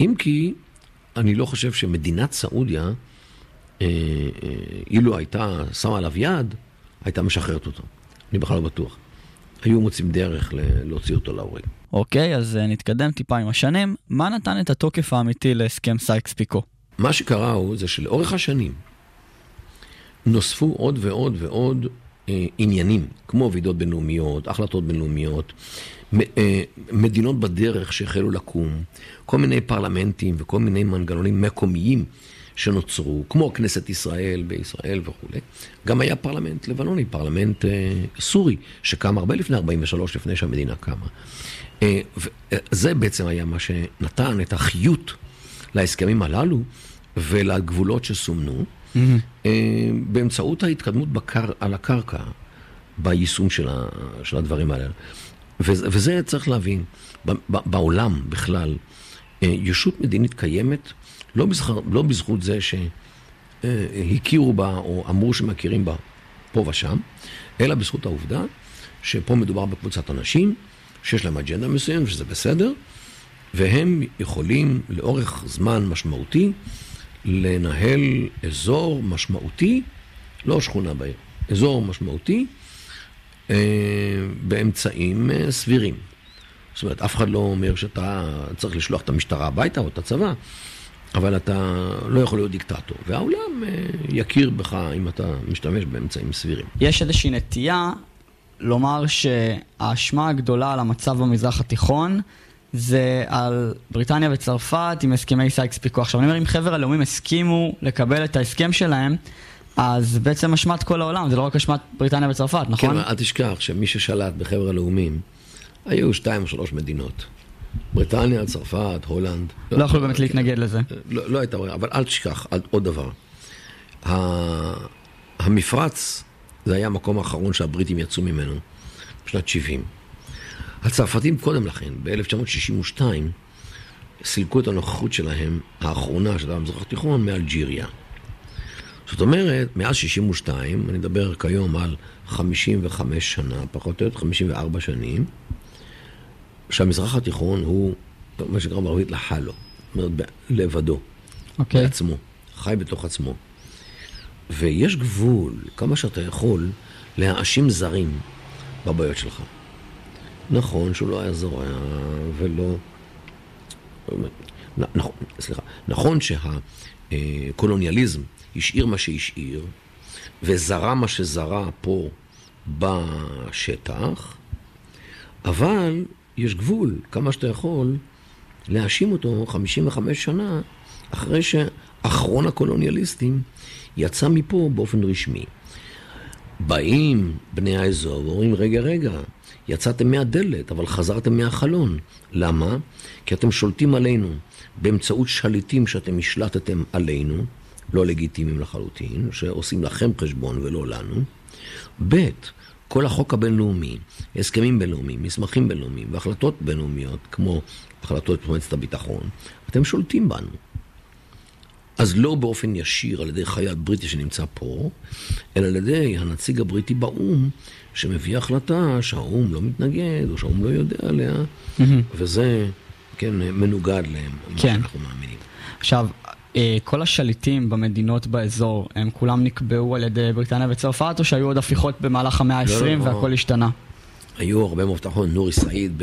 אם כי אני לא חושב שמדינת סעודיה, אה, אה, אילו הייתה שמה עליו יד, הייתה משחררת אותו. אני בכלל לא בטוח. היו מוצאים דרך להוציא אותו להורג. אוקיי, אז אה, נתקדם טיפה עם השנים. מה נתן את התוקף האמיתי להסכם סייקס-פיקו? מה שקרה הוא זה שלאורך השנים נוספו עוד ועוד ועוד אה, עניינים, כמו ועידות בינלאומיות, החלטות בינלאומיות, אה, מדינות בדרך שהחלו לקום, כל מיני פרלמנטים וכל מיני מנגנונים מקומיים שנוצרו, כמו כנסת ישראל בישראל וכולי. גם היה פרלמנט לבנוני, פרלמנט אה, סורי, שקם הרבה לפני 43, לפני שהמדינה קמה. אה, וזה בעצם היה מה שנתן את החיות להסכמים הללו ולגבולות שסומנו, אה, באמצעות ההתקדמות בקר, על הקרקע, ביישום של, ה, של הדברים האלה. וזה, וזה צריך להבין, בעולם בכלל, אה, ישות מדינית קיימת לא, בזכר, לא בזכות זה שהכירו בה או אמרו שמכירים בה פה ושם, אלא בזכות העובדה שפה מדובר בקבוצת אנשים שיש להם אג'נדה מסוימת, שזה בסדר, והם יכולים לאורך זמן משמעותי לנהל אזור משמעותי, לא שכונה בעיר, אזור משמעותי אה, באמצעים אה, סבירים. זאת אומרת, אף אחד לא אומר שאתה צריך לשלוח את המשטרה הביתה או את הצבא, אבל אתה לא יכול להיות דיקטטור. והעולם אה, יכיר בך אם אתה משתמש באמצעים סבירים. יש איזושהי נטייה לומר שהאשמה הגדולה על המצב במזרח התיכון זה על בריטניה וצרפת עם הסכמי סייקס פיקו. עכשיו אני אומר, אם חבר הלאומים הסכימו לקבל את ההסכם שלהם, אז בעצם אשמת כל העולם, זה לא רק אשמת בריטניה וצרפת, כן, נכון? אבל אל תשכח שמי ששלט בחבר הלאומים היו שתיים או שלוש מדינות. בריטניה, צרפת, הולנד. לא יכלו באמת להתנגד לזה. לא, לא הייתה ברירה, אבל אל תשכח, אל- עוד דבר. המפרץ, זה היה המקום האחרון שהבריטים יצאו ממנו, בשנת 70. הצרפתים קודם לכן, ב-1962, סילקו את הנוכחות שלהם, האחרונה של המזרח התיכון, מאלג'יריה. זאת אומרת, מאז 62, אני מדבר כיום על 55 שנה, פחות או יותר 54 שנים, שהמזרח התיכון הוא מה שנקרא בערבית לחלו, זאת אומרת, לבדו, אוקיי. בעצמו, חי בתוך עצמו. ויש גבול, כמה שאתה יכול, להאשים זרים בבעיות שלך. נכון שהוא לא היה זורע ולא... נכון, סליחה, נכון שהקולוניאליזם השאיר מה שהשאיר וזרע מה שזרע פה בשטח, אבל יש גבול, כמה שאתה יכול, להאשים אותו 55 שנה אחרי שאחרון הקולוניאליסטים יצא מפה באופן רשמי. באים בני האזור ואומרים, רגע, רגע, יצאתם מהדלת, אבל חזרתם מהחלון. למה? כי אתם שולטים עלינו באמצעות שליטים שאתם השלטתם עלינו, לא לגיטימיים לחלוטין, שעושים לכם חשבון ולא לנו. ב', כל החוק הבינלאומי, הסכמים בינלאומיים, מסמכים בינלאומיים והחלטות בינלאומיות, כמו החלטות מועצת הביטחון, אתם שולטים בנו. אז לא באופן ישיר על ידי חייל בריטי שנמצא פה, אלא על ידי הנציג הבריטי באו"ם, שמביא החלטה שהאו"ם לא מתנגד, או שהאו"ם לא יודע עליה, וזה, כן, מנוגד למה כן. שאנחנו מאמינים. עכשיו, כל השליטים במדינות באזור, הם כולם נקבעו על ידי בריטניה וצרפת, או שהיו עוד הפיכות במהלך המאה ה-20 לא, לא. והכל השתנה? היו הרבה מבטחות, נורי סעיד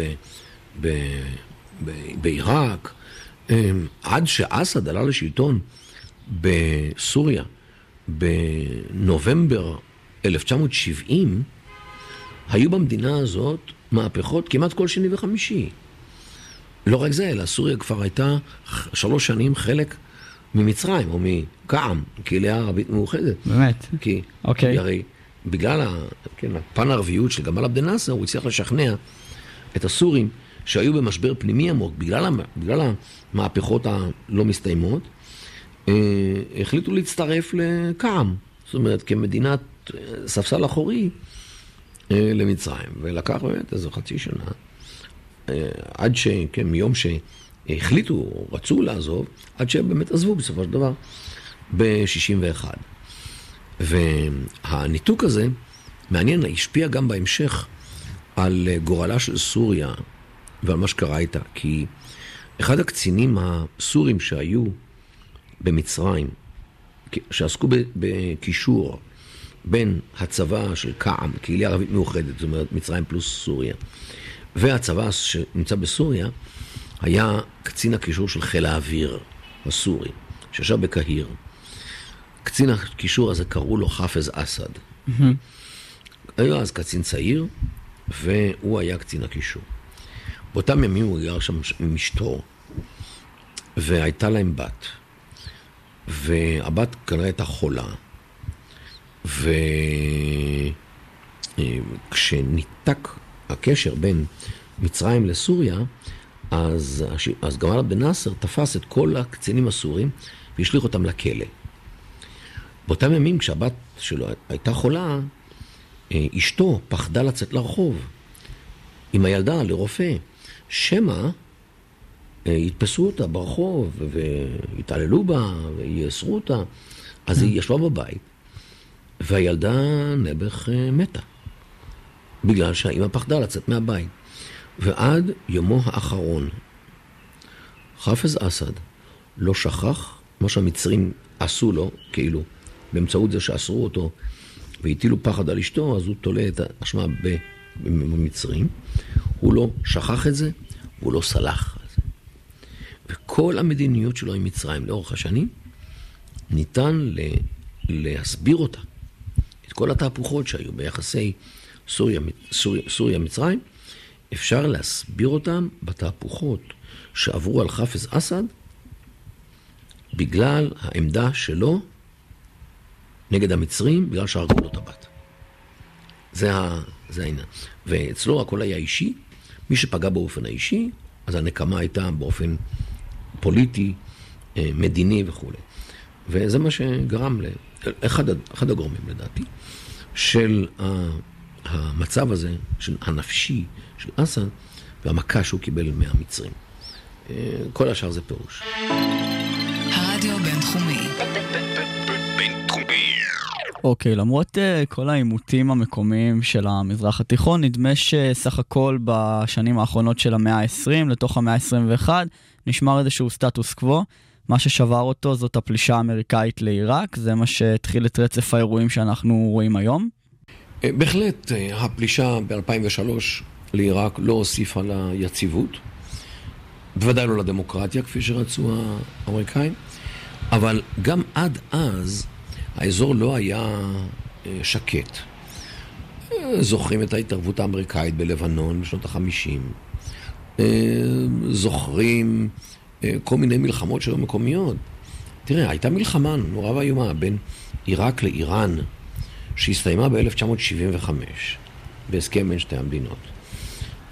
בעיראק, אמ, עד שאסד עלה לשלטון בסוריה בנובמבר 1970, היו במדינה הזאת מהפכות כמעט כל שני וחמישי. לא רק זה, אלא סוריה כבר הייתה שלוש שנים חלק ממצרים, או מכעם, קהילה ערבית מאוחדת. באמת? כי, אוקיי. כי הרי בגלל ה, כן, הפן הערביות של גמל עבד אל-נאצר, הוא הצליח לשכנע את הסורים שהיו במשבר פנימי עמוק, בגלל, המ- בגלל המהפכות הלא מסתיימות, אה, החליטו להצטרף לכעם, זאת אומרת, כמדינת אה, ספסל אחורי אה, למצרים, ולקח באמת איזו חצי שנה, אה, עד ש... כן, מיום שהחליטו, או רצו לעזוב, עד שהם באמת עזבו בסופו של דבר ב-61. והניתוק הזה, מעניין, השפיע גם בהמשך על אה, גורלה של סוריה ועל מה שקרה איתה. כי אחד הקצינים הסורים שהיו במצרים, שעסקו בקישור בין הצבא של קעם, קהילה ערבית מאוחדת, זאת אומרת מצרים פלוס סוריה, והצבא שנמצא בסוריה, היה קצין הקישור של חיל האוויר הסורי, שישב בקהיר. קצין הקישור הזה קראו לו חאפז אסד. Mm-hmm. היה אז קצין צעיר, והוא היה קצין הקישור. באותם ימים הוא גר שם עם אשתו, והייתה להם בת. והבת כנראה הייתה חולה, וכשניתק הקשר בין מצרים לסוריה, אז, אז גמל עבד נאסר תפס את כל הקצינים הסורים והשליך אותם לכלא. באותם ימים כשהבת שלו הייתה חולה, אה, אשתו פחדה לצאת לרחוב עם הילדה לרופא, שמא אה, יתפסו אותה ברחוב ויתעללו בה ויאסרו אותה. אז היא ישבה בבית, והילדה נעבך אה, מתה, בגלל שהאימא פחדה לצאת מהבית. ועד יומו האחרון, חאפז אסד לא שכח מה שהמצרים עשו לו, כאילו, באמצעות זה שאסרו אותו והטילו פחד על אשתו, אז הוא תולה את האשמה במצרים. הוא לא שכח את זה, והוא לא סלח על זה. וכל המדיניות שלו עם מצרים לאורך השנים, ניתן להסביר אותה. את כל התהפוכות שהיו ביחסי סוריה-מצרים, סוריה, אפשר להסביר אותם בתהפוכות שעברו על חאפז אסד בגלל העמדה שלו נגד המצרים, בגלל שהרגו לו את הבת. זה, העניין. ואצלו הכל היה אישי. מי שפגע באופן האישי, אז הנקמה הייתה באופן פוליטי, אה, מדיני וכולי. וזה מה שגרם, ל... אחד, אחד הגורמים לדעתי, של המצב הזה, של הנפשי של אסד, והמכה שהוא קיבל מהמצרים. אה, כל השאר זה פירוש. הרדיו הבינתחומי. אוקיי, למרות uh, כל העימותים המקומיים של המזרח התיכון, נדמה שסך הכל בשנים האחרונות של המאה ה-20 לתוך המאה ה-21 נשמר איזשהו סטטוס קוו. מה ששבר אותו זאת הפלישה האמריקאית לעיראק, זה מה שהתחיל את רצף האירועים שאנחנו רואים היום. אה, בהחלט, אה, הפלישה ב-2003 לעיראק לא הוסיפה ליציבות, בוודאי לא לדמוקרטיה כפי שרצו האמריקאים, אבל גם עד אז האזור לא היה אה, שקט. זוכרים את ההתערבות האמריקאית בלבנון בשנות החמישים, זוכרים כל מיני מלחמות שהיו מקומיות. תראה, הייתה מלחמה נורא ואיומה בין עיראק לאיראן. שהסתיימה ב-1975 בהסכם בין שתי המדינות.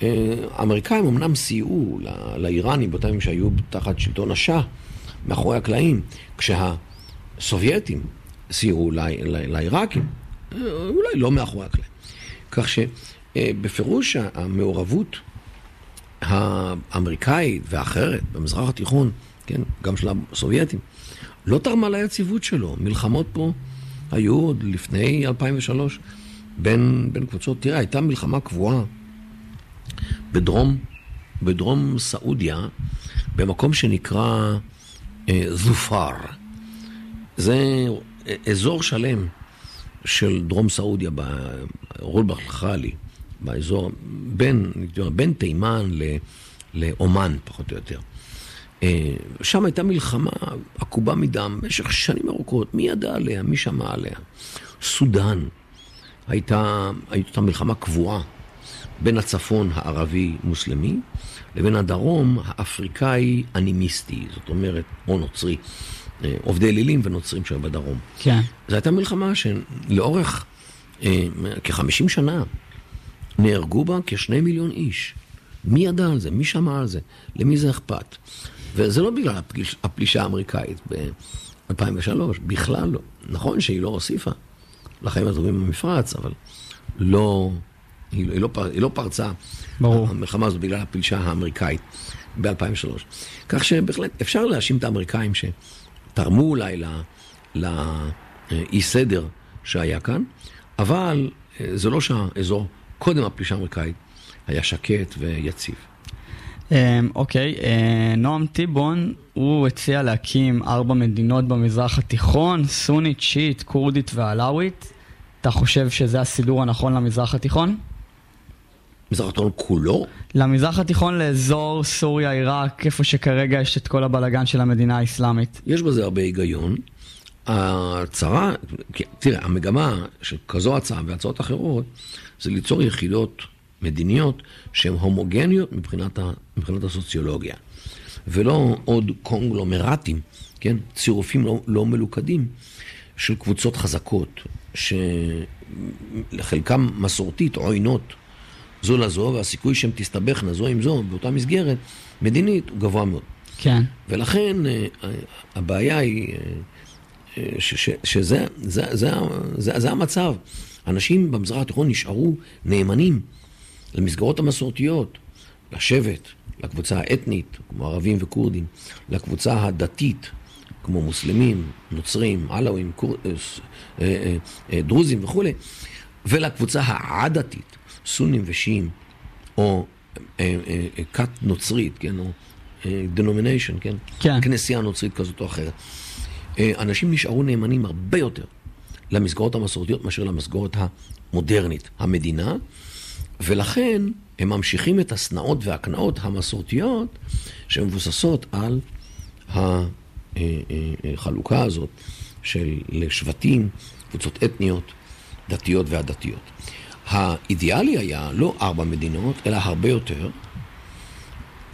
אה, האמריקאים אמנם סייעו לאיראנים באותם ימים שהיו תחת שלטון השאה, מאחורי הקלעים, כשהסובייטים סייעו לעיראקים, אה, אולי לא מאחורי הקלעים. כך שבפירוש המעורבות האמריקאית והאחרת במזרח התיכון, כן, גם של הסובייטים, לא תרמה ליציבות שלו. מלחמות פה היו עוד לפני 2003 בין, בין קבוצות. תראה, הייתה מלחמה קבועה בדרום, בדרום סעודיה, במקום שנקרא אה, זופר. זה אזור שלם של דרום סעודיה, ברולבך חאלי, באזור בין, בין תימן לאומן, פחות או יותר. אה, שם הייתה מלחמה עקובה מדם במשך שנים ארוכות, מי ידע עליה, מי שמע עליה. סודאן, הייתה, הייתה מלחמה קבועה בין הצפון הערבי-מוסלמי לבין הדרום האפריקאי אנימיסטי, זאת אומרת, או נוצרי, אה, עובדי אלילים ונוצרים שהיו בדרום. כן. זו הייתה מלחמה שלאורך אה, כ-50 שנה נהרגו בה כשני מיליון איש. מי ידע על זה? מי שמע על זה? למי זה אכפת? וזה לא בגלל הפליש, הפלישה האמריקאית ב-2003, בכלל לא. נכון שהיא לא הוסיפה לחיים הטובים במפרץ, אבל לא, היא, היא, לא, היא לא פרצה, ברור. המלחמה הזאת בגלל הפלישה האמריקאית ב-2003. כך שבהחלט אפשר להאשים את האמריקאים שתרמו אולי לאי סדר שהיה כאן, אבל אה, זה לא שהאזור קודם הפלישה האמריקאית היה שקט ויציב. אמ, אוקיי, אה, נועם טיבון, הוא הציע להקים ארבע מדינות במזרח התיכון, סונית, שיעית, כורדית ועלאווית. אתה חושב שזה הסידור הנכון למזרח התיכון? מזרח התיכון כולו? למזרח התיכון לאזור סוריה, עיראק, איפה שכרגע יש את כל הבלגן של המדינה האסלאמית. יש בזה הרבה היגיון. ההצהרה, תראה, המגמה של כזו הצעה והצעות אחרות, זה ליצור יחידות מדיניות שהן הומוגניות מבחינת, ה, מבחינת הסוציולוגיה, ולא עוד קונגלומרטים, כן, צירופים לא, לא מלוכדים של קבוצות חזקות, שלחלקם מסורתית עוינות זו לזו, והסיכוי שהן תסתבכנה זו עם זו באותה מסגרת מדינית הוא גבוה מאוד. כן. ולכן אה, הבעיה היא אה, ש, ש, שזה זה, זה, זה, זה המצב. אנשים במזרח התיכון נשארו נאמנים למסגרות המסורתיות, לשבט, לקבוצה האתנית, כמו ערבים וכורדים, לקבוצה הדתית, כמו מוסלמים, נוצרים, עלאווים, קור... אה, דרוזים וכולי, ולקבוצה העדתית, סונים ושיעים, או כת נוצרית, כן, או denomination, כן? כן. כנסייה נוצרית כזאת או אחרת. אנשים נשארו נאמנים הרבה יותר למסגרות המסורתיות מאשר למסגרת המודרנית, המדינה, ולכן הם ממשיכים את השנאות והקנאות המסורתיות שמבוססות על החלוקה הזאת של שבטים, קבוצות אתניות, דתיות ועדתיות. האידיאלי היה לא ארבע מדינות, אלא הרבה יותר,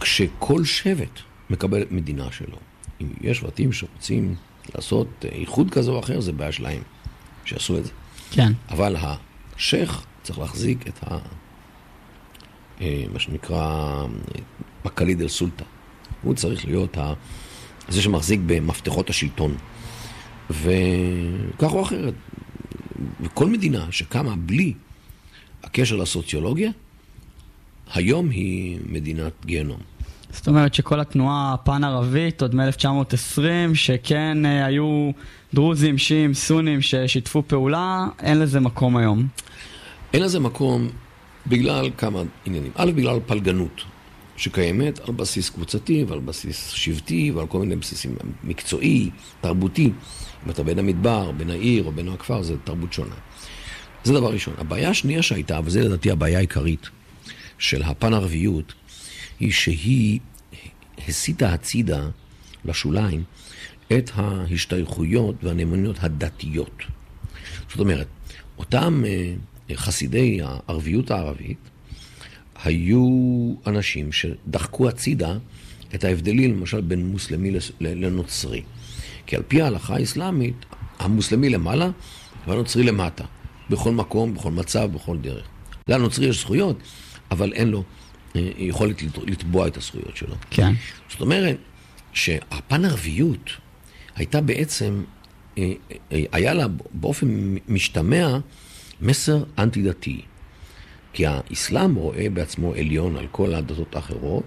כשכל שבט מקבל את מדינה שלו. אם יש שבטים שרוצים לעשות איחוד כזה או אחר, זה בעיה שלהם, שיעשו את זה. כן. אבל השייח צריך להחזיק את ה... אה, מה שנקרא בקליד אל סולטה. הוא צריך להיות ה... זה שמחזיק במפתחות השלטון. וכך או אחרת, וכל מדינה שקמה בלי הקשר לסוציולוגיה, היום היא מדינת גיהנום. זאת אומרת שכל התנועה הפן-ערבית, עוד מ-1920, שכן אה, היו דרוזים, שיעים, סונים ששיתפו פעולה, אין לזה מקום היום. אין לזה מקום בגלל כמה עניינים. א', בגלל פלגנות שקיימת על בסיס קבוצתי ועל בסיס שבטי ועל כל מיני בסיסים מקצועי, תרבותי. אם אתה בין המדבר, בין העיר או בין הכפר, זה תרבות שונה. זה דבר ראשון. הבעיה השנייה שהייתה, וזו לדעתי הבעיה העיקרית של הפן-ערביות, היא שהיא הסיטה הצידה לשוליים את ההשתייכויות והנאמנויות הדתיות. זאת אומרת, אותם אה, חסידי הערביות הערבית היו אנשים שדחקו הצידה את ההבדלים, למשל, בין מוסלמי לנוצרי. כי על פי ההלכה האסלאמית, המוסלמי למעלה והנוצרי למטה. בכל מקום, בכל מצב, בכל דרך. לנוצרי יש זכויות, אבל אין לו אה, יכולת לתבוע את הזכויות שלו. כן. זאת אומרת שהפן ערביות הייתה בעצם, אה, אה, היה לה באופן משתמע מסר אנטי-דתי. כי האסלאם רואה בעצמו עליון על כל הדתות האחרות,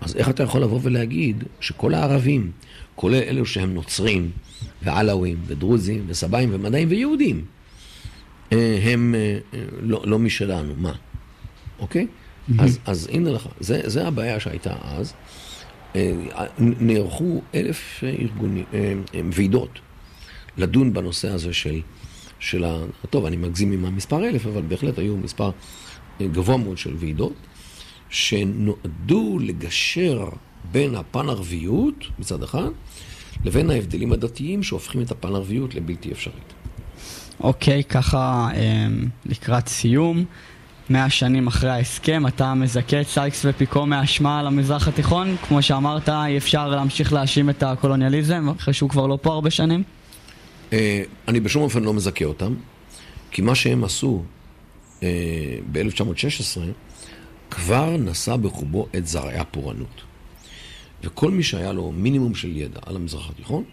אז איך אתה יכול לבוא ולהגיד שכל הערבים, כולל אלו שהם נוצרים, ועלאווים, ודרוזים, וסבאים, ומדעים, ויהודים, הם לא, לא משלנו, מה? אוקיי? Mm-hmm. אז, אז הנה לך, זה, זה הבעיה שהייתה אז. אה, נערכו אלף ארגונים, אה, אה, ועידות לדון בנושא הזה של, של ה... טוב, אני מגזים עם המספר אלף, אבל בהחלט היו מספר גבוה מאוד של ועידות, שנועדו לגשר בין הפן-ערביות מצד אחד, לבין ההבדלים הדתיים שהופכים את הפן-ערביות לבלתי אפשרית. אוקיי, ככה לקראת סיום. מאה שנים אחרי ההסכם, אתה מזכה את סייקס ופיקו מהאשמה על המזרח התיכון? כמו שאמרת, אי אפשר להמשיך להאשים את הקולוניאליזם, אחרי שהוא כבר לא פה הרבה שנים? אה, אני בשום אופן לא מזכה אותם, כי מה שהם עשו אה, ב-1916 כבר נשא בחובו את זרעי הפורענות. וכל מי שהיה לו מינימום של ידע על המזרח התיכון,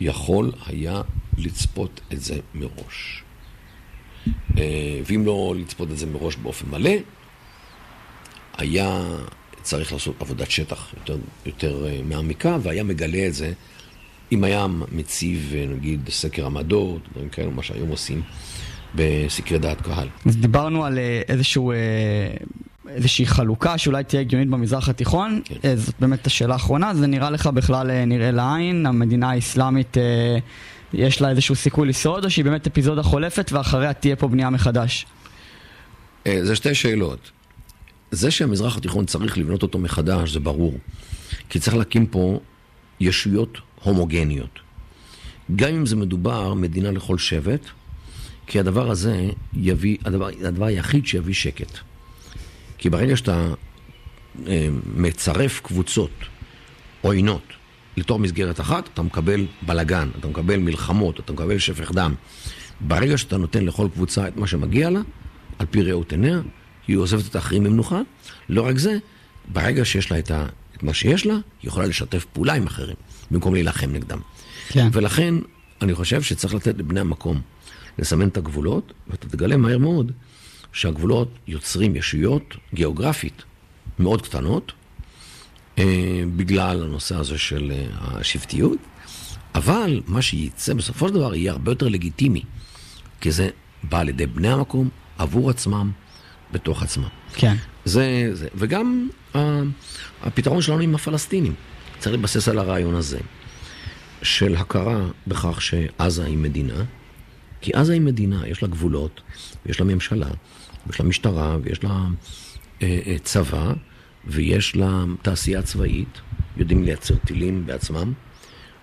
יכול היה לצפות את זה מראש. אה, ואם לא לצפות את זה מראש באופן מלא, היה צריך לעשות עבודת שטח יותר, יותר מעמיקה, והיה מגלה את זה אם היה מציב, נגיד, סקר עמדות, דברים כאלה, מה שהיום עושים בסקרי דעת קהל. אז דיברנו על אה, איזשהו... אה, איזושהי חלוקה שאולי תהיה הגיונית במזרח התיכון, כן. אה, זאת באמת השאלה האחרונה, זה נראה לך בכלל נראה לעין, המדינה האסלאמית יש לה איזשהו סיכוי לשרוד, או שהיא באמת אפיזודה חולפת ואחריה תהיה פה בנייה מחדש? זה שתי שאלות. זה שהמזרח התיכון צריך לבנות אותו מחדש, זה ברור. כי צריך להקים פה ישויות הומוגניות. גם אם זה מדובר מדינה לכל שבט, כי הדבר הזה יביא, הדבר, הדבר היחיד שיביא שקט. כי ברגע שאתה אה, מצרף קבוצות עוינות לתוך מסגרת אחת, אתה מקבל בלגן, אתה מקבל מלחמות, אתה מקבל שפך דם. ברגע שאתה נותן לכל קבוצה את מה שמגיע לה, על פי ראות עיניה, היא עוזבת את האחרים במנוחה. לא רק זה, ברגע שיש לה את, את מה שיש לה, היא יכולה לשתף פעולה עם אחרים, במקום להילחם נגדם. כן. ולכן, אני חושב שצריך לתת לבני המקום לסמן את הגבולות, ואתה תגלה מהר מאוד שהגבולות יוצרים ישויות גיאוגרפית מאוד קטנות, אה, בגלל הנושא הזה של אה, השבטיות, אבל מה שייצא בסופו של דבר יהיה הרבה יותר לגיטימי, כי זה בא על ידי בני המקום, עבור עצמם, בתוך עצמם. כן. זה, זה. וגם הפתרון שלנו עם הפלסטינים צריך להתבסס על הרעיון הזה, של הכרה בכך שעזה היא מדינה, כי עזה היא מדינה, יש לה גבולות, ויש לה ממשלה, ויש לה משטרה, ויש לה אה, אה, צבא, ויש לה תעשייה צבאית, יודעים לייצר טילים בעצמם,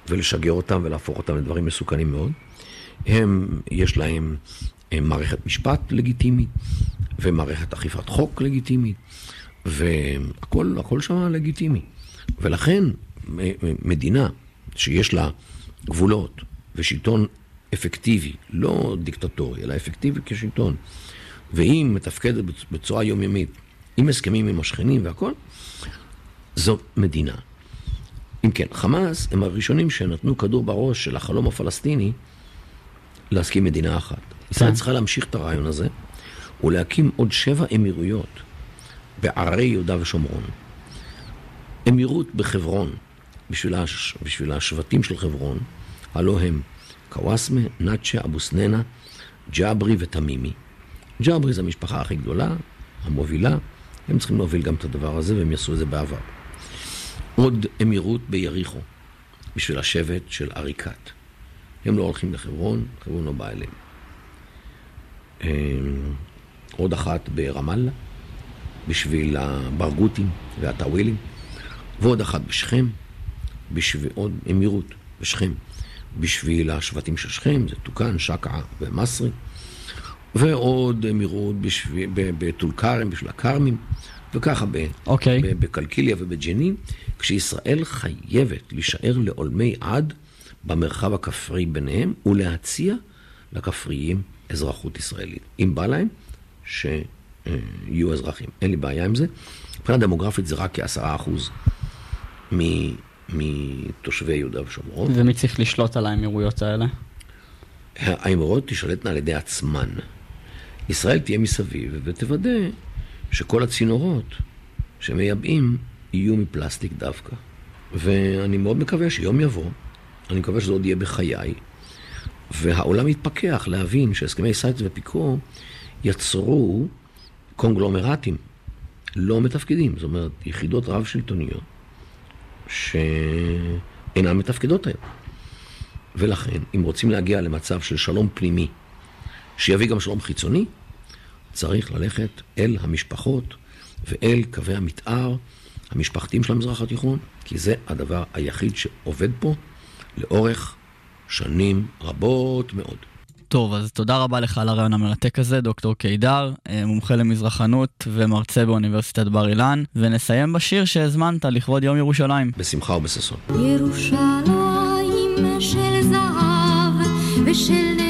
ולשגר אותם ולהפוך אותם לדברים מסוכנים מאוד. הם, יש להם אה, מערכת משפט לגיטימית, ומערכת אכיפת חוק לגיטימית, והכל שם לגיטימי. ולכן מדינה שיש לה גבולות ושלטון אפקטיבי, לא דיקטטורי, אלא אפקטיבי כשלטון, והיא מתפקדת בצורה יומיומית, עם הסכמים עם השכנים והכל, זו מדינה. אם כן, חמאס הם הראשונים שנתנו כדור בראש של החלום הפלסטיני להסכים מדינה אחת. ישראל כן. צריכה להמשיך את הרעיון הזה ולהקים עוד שבע אמירויות בערי יהודה ושומרון. אמירות בחברון, בשביל, הש... בשביל השבטים של חברון, הלא הם קוואסמה, נאצ'ה, אבו סננה, ג'אברי ותמימי. ג'אברי זה המשפחה הכי גדולה, המובילה, הם צריכים להוביל גם את הדבר הזה, והם יעשו את זה בעבר. עוד אמירות ביריחו, בשביל השבט של עריקאת. הם לא הולכים לחברון, חברון לא בא אליהם. אה, עוד אחת ברמאללה, בשביל הברגותים והטאווילים, ועוד אחת בשכם, בשביל עוד אמירות בשכם, בשביל השבטים של שכם, זה טוקאן, שקעה ומסרי, ועוד אמירות בטול כרם, בשביל הכרמים, וככה ב, okay. אוקיי. בקלקיליה ובג'נין, כשישראל חייבת להישאר לעולמי עד במרחב הכפרי ביניהם ולהציע לכפריים אזרחות ישראלית. אם בא להם, שיהיו אזרחים. אין לי בעיה עם זה. מבחינה דמוגרפית זה רק כעשרה אחוז מתושבי יהודה ושומרון. ומי צריך לשלוט על האמירויות האלה? האמירויות תשלטנה על ידי עצמן. ישראל תהיה מסביב ותוודא שכל הצינורות שמייבאים יהיו מפלסטיק דווקא. ואני מאוד מקווה שיום יבוא, אני מקווה שזה עוד יהיה בחיי, והעולם יתפכח להבין שהסכמי סייקס ופיקו יצרו קונגלומרטים לא מתפקדים, זאת אומרת, יחידות רב-שלטוניות שאינן מתפקדות היום. ולכן, אם רוצים להגיע למצב של שלום פנימי, שיביא גם שלום חיצוני, צריך ללכת אל המשפחות ואל קווי המתאר המשפחתיים של המזרח התיכון, כי זה הדבר היחיד שעובד פה לאורך שנים רבות מאוד. טוב, אז תודה רבה לך על הרעיון המרתק הזה, דוקטור קידר, אה, מומחה למזרחנות ומרצה באוניברסיטת בר אילן, ונסיים בשיר שהזמנת לכבוד יום ירושלים. בשמחה ובששון. ירושלים של זהב ושל